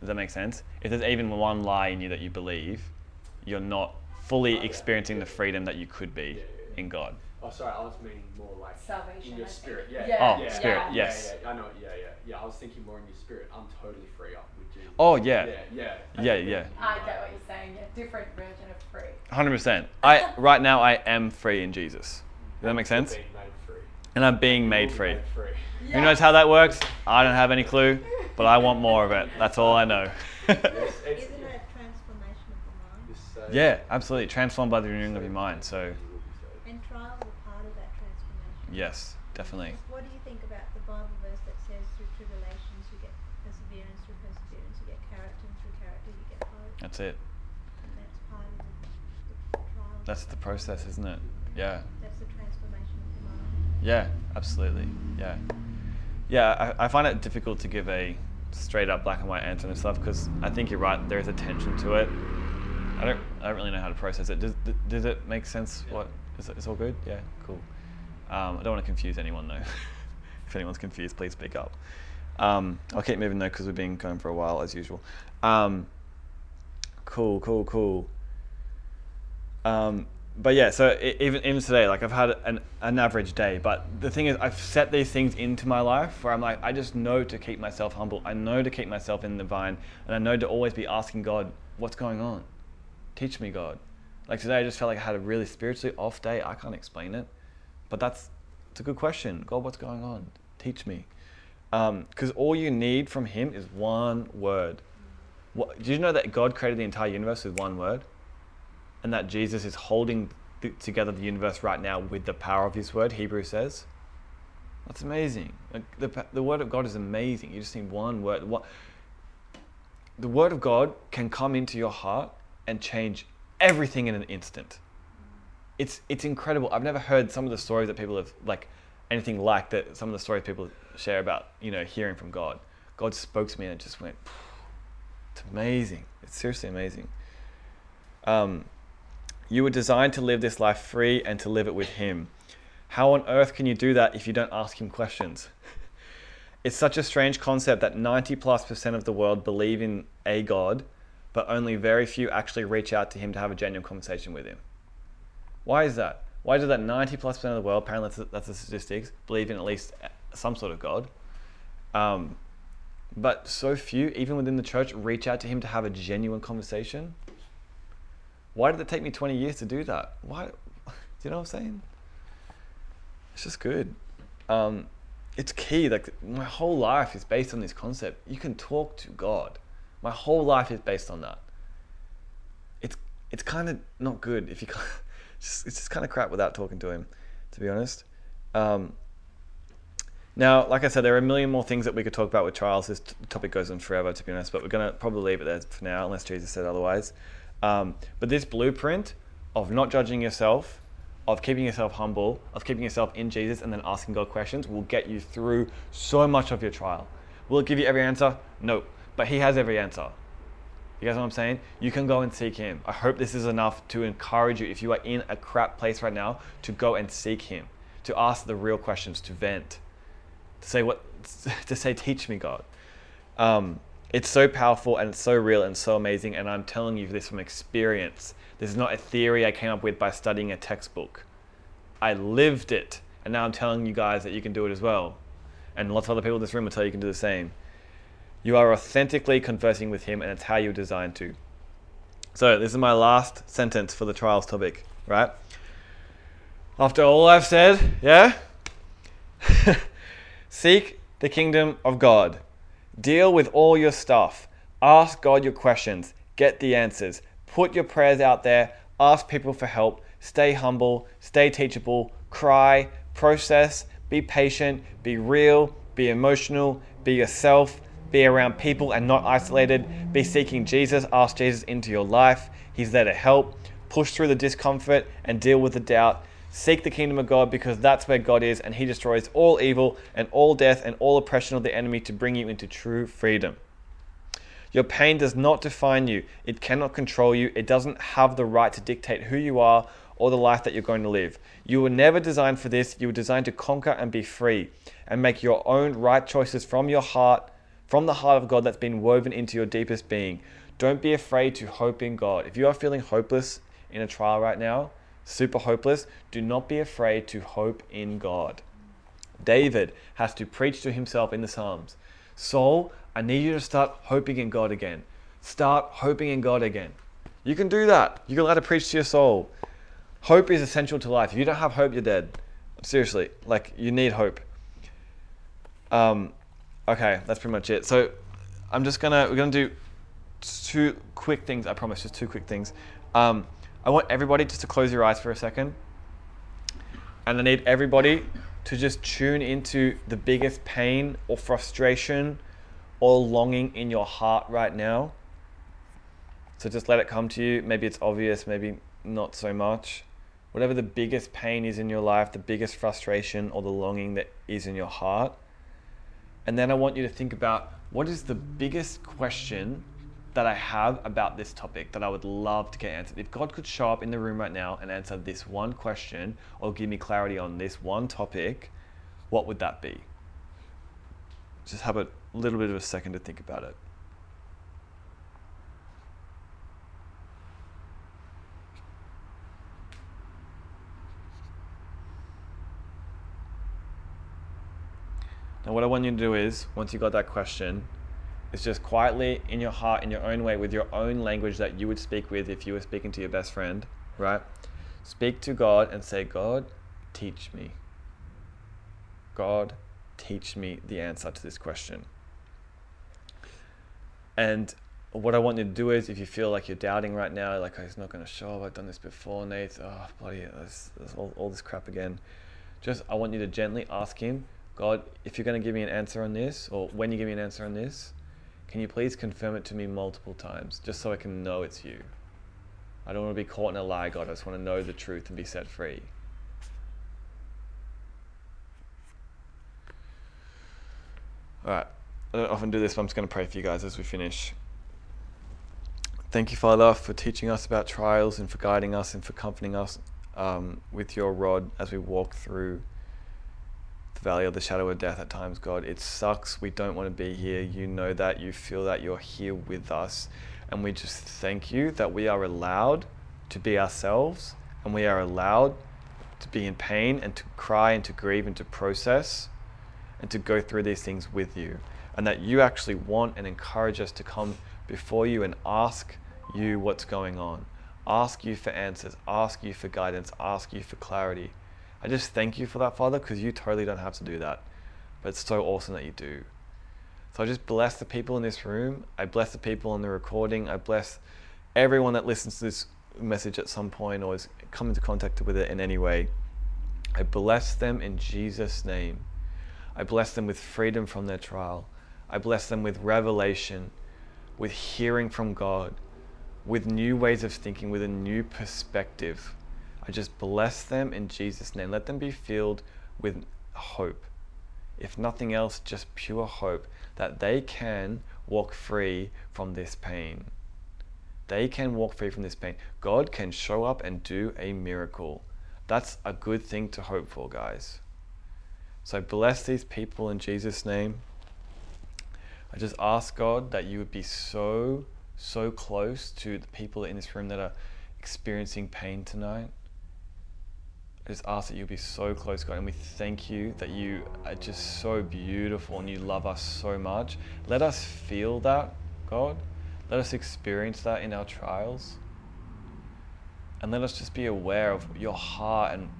Does that make sense? If there's even one lie in you that you believe, you're not fully Oh, yeah. experiencing the freedom that you could be Yeah, yeah, yeah. in God. Oh, sorry, I was meaning more like Salvation, in your I spirit. Yeah. Yeah, Oh, yeah, spirit, yeah, yes. Yeah, yeah, I know. Yeah, yeah, yeah. I was thinking more in your spirit. I'm totally free up with Jesus. Oh yeah, Yeah, yeah. Yeah, yeah. I get what you're saying. Yeah. Different version of free. hundred percent. I right now I am free in Jesus. Does that make sense? Being made free. And I'm being made free. Made free. Who knows how that works? I don't have any clue, but I want more of it. That's all I know. Isn't it a transformation of the mind? Yeah, absolutely. Transformed by the renewing of your mind. So You will be saved. And trials are part of that transformation. yes, definitely. What do you think about the Bible verse that says through tribulations you get perseverance, through perseverance you get character, and through character you get hope? That's it. That's part of the, the trial. That's the process, isn't it? Yeah. That's the transformation of the mind. Yeah, absolutely. Yeah. Yeah, I, I find it difficult to give a straight up black and white answer and stuff because I think you're right, there is a tension to it. I don't I don't really know how to process it. Does does it make sense? Yeah. What is it? It's all good. Yeah, cool. Um, I don't want to confuse anyone though. if anyone's confused, please speak up. Um, I'll keep moving though because we've been going for a while as usual. Um, cool, cool, cool. Um, but yeah, so even even today, like I've had an, an average day. But the thing is, I've set these things into my life where I'm like, I just know to keep myself humble. I know to keep myself in the vine, and I know to always be asking God, what's going on? Teach me, God. Like today, I just felt like I had a really spiritually off day. I can't explain it, but that's it's a good question. God, what's going on? Teach me. Because all you need from Him is one word. What, did you know that God created the entire universe with one word? And that Jesus is holding th- together the universe right now with the power of His word, Hebrews says? That's amazing. Like the, the word of God is amazing. You just need one word. What, the word of God can come into your heart and change everything in an instant. It's, it's incredible. I've never heard some of the stories that people have, like, anything like that, some of the stories people share about, you know, hearing from God. God spoke to me and it just went, it's amazing. It's seriously amazing. Um, you were designed to live this life free and to live it with Him. How on earth can you do that if you don't ask Him questions? It's such a strange concept that 90 plus percent of the world believe in a God, but only very few actually reach out to Him to have a genuine conversation with Him. Why is that? Why it that 90 plus percent of the world, apparently that's, that's the statistics, believe in at least some sort of God? Um, but so few, even within the church, reach out to Him to have a genuine conversation? Why did it take me 20 years to do that? Why? Do you know what I'm saying? It's just good. Um, it's key. Like my whole life is based on this concept. You can talk to God. My whole life is based on that. It's it's kind of not good if you can't. Just, it's just kind of crap without talking to Him, to be honest. Um, now, like I said, there are a million more things that we could talk about with trials. This t- topic goes on forever, to be honest, but we're going to probably leave it there for now, unless Jesus said otherwise. Um, but this blueprint of not judging yourself, of keeping yourself humble, of keeping yourself in Jesus, and then asking God questions will get you through so much of your trial. Will it give you every answer? No, but He has every answer. You guys know what I'm saying? You can go and seek Him. I hope this is enough to encourage you, if you are in a crap place right now, to go and seek Him, to ask the real questions, to vent, to say what, to say, teach me, God. Um, it's so powerful and it's so real and so amazing, and I'm telling you this from experience. This is not a theory I came up with by studying a textbook. I lived it, and now I'm telling you guys that you can do it as well. And lots of other people in this room will tell you you can do the same. You are authentically conversing with Him, and it's how you're designed to. So, this is my last sentence for the trials topic, right? After all I've said, yeah? Seek the kingdom of God. Deal with all your stuff. Ask God your questions. Get the answers. Put your prayers out there. Ask people for help. Stay humble. Stay teachable. Cry. Process. Be patient. Be real. Be emotional. Be yourself. Be around people and not isolated. Be seeking Jesus. Ask Jesus into your life. He's there to help. Push through the discomfort and deal with the doubt. Seek the kingdom of God because that's where God is and He destroys all evil and all death and all oppression of the enemy to bring you into true freedom. Your pain does not define you, it cannot control you, it doesn't have the right to dictate who you are or the life that you're going to live. You were never designed for this, you were designed to conquer and be free and make your own right choices from your heart, from the heart of God that's been woven into your deepest being. Don't be afraid to hope in God. If you are feeling hopeless in a trial right now, super hopeless, do not be afraid to hope in God. David has to preach to himself in the Psalms Saul, I need you to start hoping in God again. Start hoping in God again. You can do that. You can let it preach to your soul. Hope is essential to life. If you don't have hope, you're dead. Seriously, like you need hope. Um, okay, that's pretty much it. So I'm just gonna we're gonna do two quick things. I promise, just two quick things. Um, I want everybody just to close your eyes for a second, and I need everybody to just tune into the biggest pain or frustration or longing in your heart right now. So just let it come to you. Maybe it's obvious, maybe not so much. Whatever the biggest pain is in your life, the biggest frustration or the longing that is in your heart. And then I want you to think about what is the biggest question that I have about this topic that I would love to get answered. If God could show up in the room right now and answer this one question or give me clarity on this one topic, what would that be? Just have a little bit of a second to think about it. Now, what I want you to do is, once you got that question, is just quietly in your heart, in your own way, with your own language that you would speak with if you were speaking to your best friend, right? Speak to God and say, God, teach me. God, teach me the answer to this question. And what I want you to do is, if you feel like you're doubting right now, like, oh, it's not going to show up, I've done this before, Nate, oh, bloody, all, all this crap again. Just, I want you to gently ask Him, God, if you're going to give me an answer on this, or when you give me an answer on this, can you please confirm it to me multiple times, just so I can know it's you? I don't want to be caught in a lie, God. I just want to know the truth and be set free. All right. I don't often do this, but I'm just going to pray for you guys as we finish. Thank you, Father, for teaching us about trials and for guiding us and for comforting us um, with your rod as we walk through the valley of the shadow of death at times, God. It sucks. We don't want to be here. You know that. You feel that. You're here with us. And we just thank you that we are allowed to be ourselves and we are allowed to be in pain and to cry and to grieve and to process and to go through these things with you. And that you actually want and encourage us to come before you and ask you what's going on, ask you for answers, ask you for guidance, ask you for clarity. I just thank you for that, Father, because you totally don't have to do that. But it's so awesome that you do. So I just bless the people in this room. I bless the people on the recording. I bless everyone that listens to this message at some point or has come into contact with it in any way. I bless them in Jesus' name. I bless them with freedom from their trial. I bless them with revelation, with hearing from God, with new ways of thinking, with a new perspective. I just bless them in Jesus' name. Let them be filled with hope. If nothing else, just pure hope that they can walk free from this pain. They can walk free from this pain. God can show up and do a miracle. That's a good thing to hope for, guys. So bless these people in Jesus' name. I just ask God that you would be so, so close to the people in this room that are experiencing pain tonight. I just ask that you'll be so close, God, and we thank you that you are just so beautiful and you love us so much. Let us feel that, God. Let us experience that in our trials. And let us just be aware of your heart and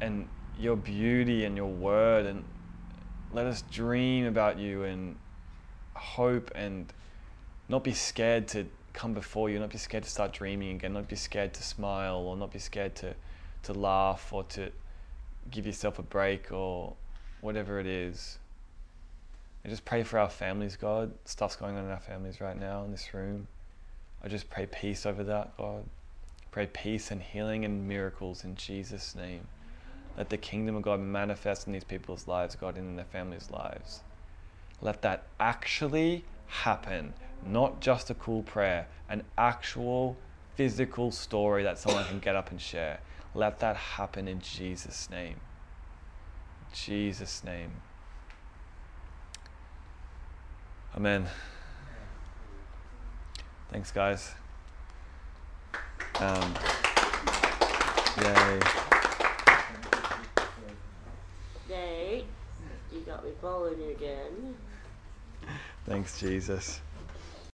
and your beauty and your word and let us dream about you and hope and not be scared to come before you, not be scared to start dreaming again, not be scared to smile or not be scared to to laugh or to give yourself a break or whatever it is. I just pray for our families, God. Stuff's going on in our families right now in this room. I just pray peace over that, God. Pray peace and healing and miracles in Jesus' name. Let the kingdom of God manifest in these people's lives, God, and in their families' lives. Let that actually happen, not just a cool prayer, an actual physical story that someone can get up and share. Let that happen in Jesus' name. Jesus' name. Amen. Thanks, guys. Um, yay. Nate, you got me following you again. Thanks, Jesus.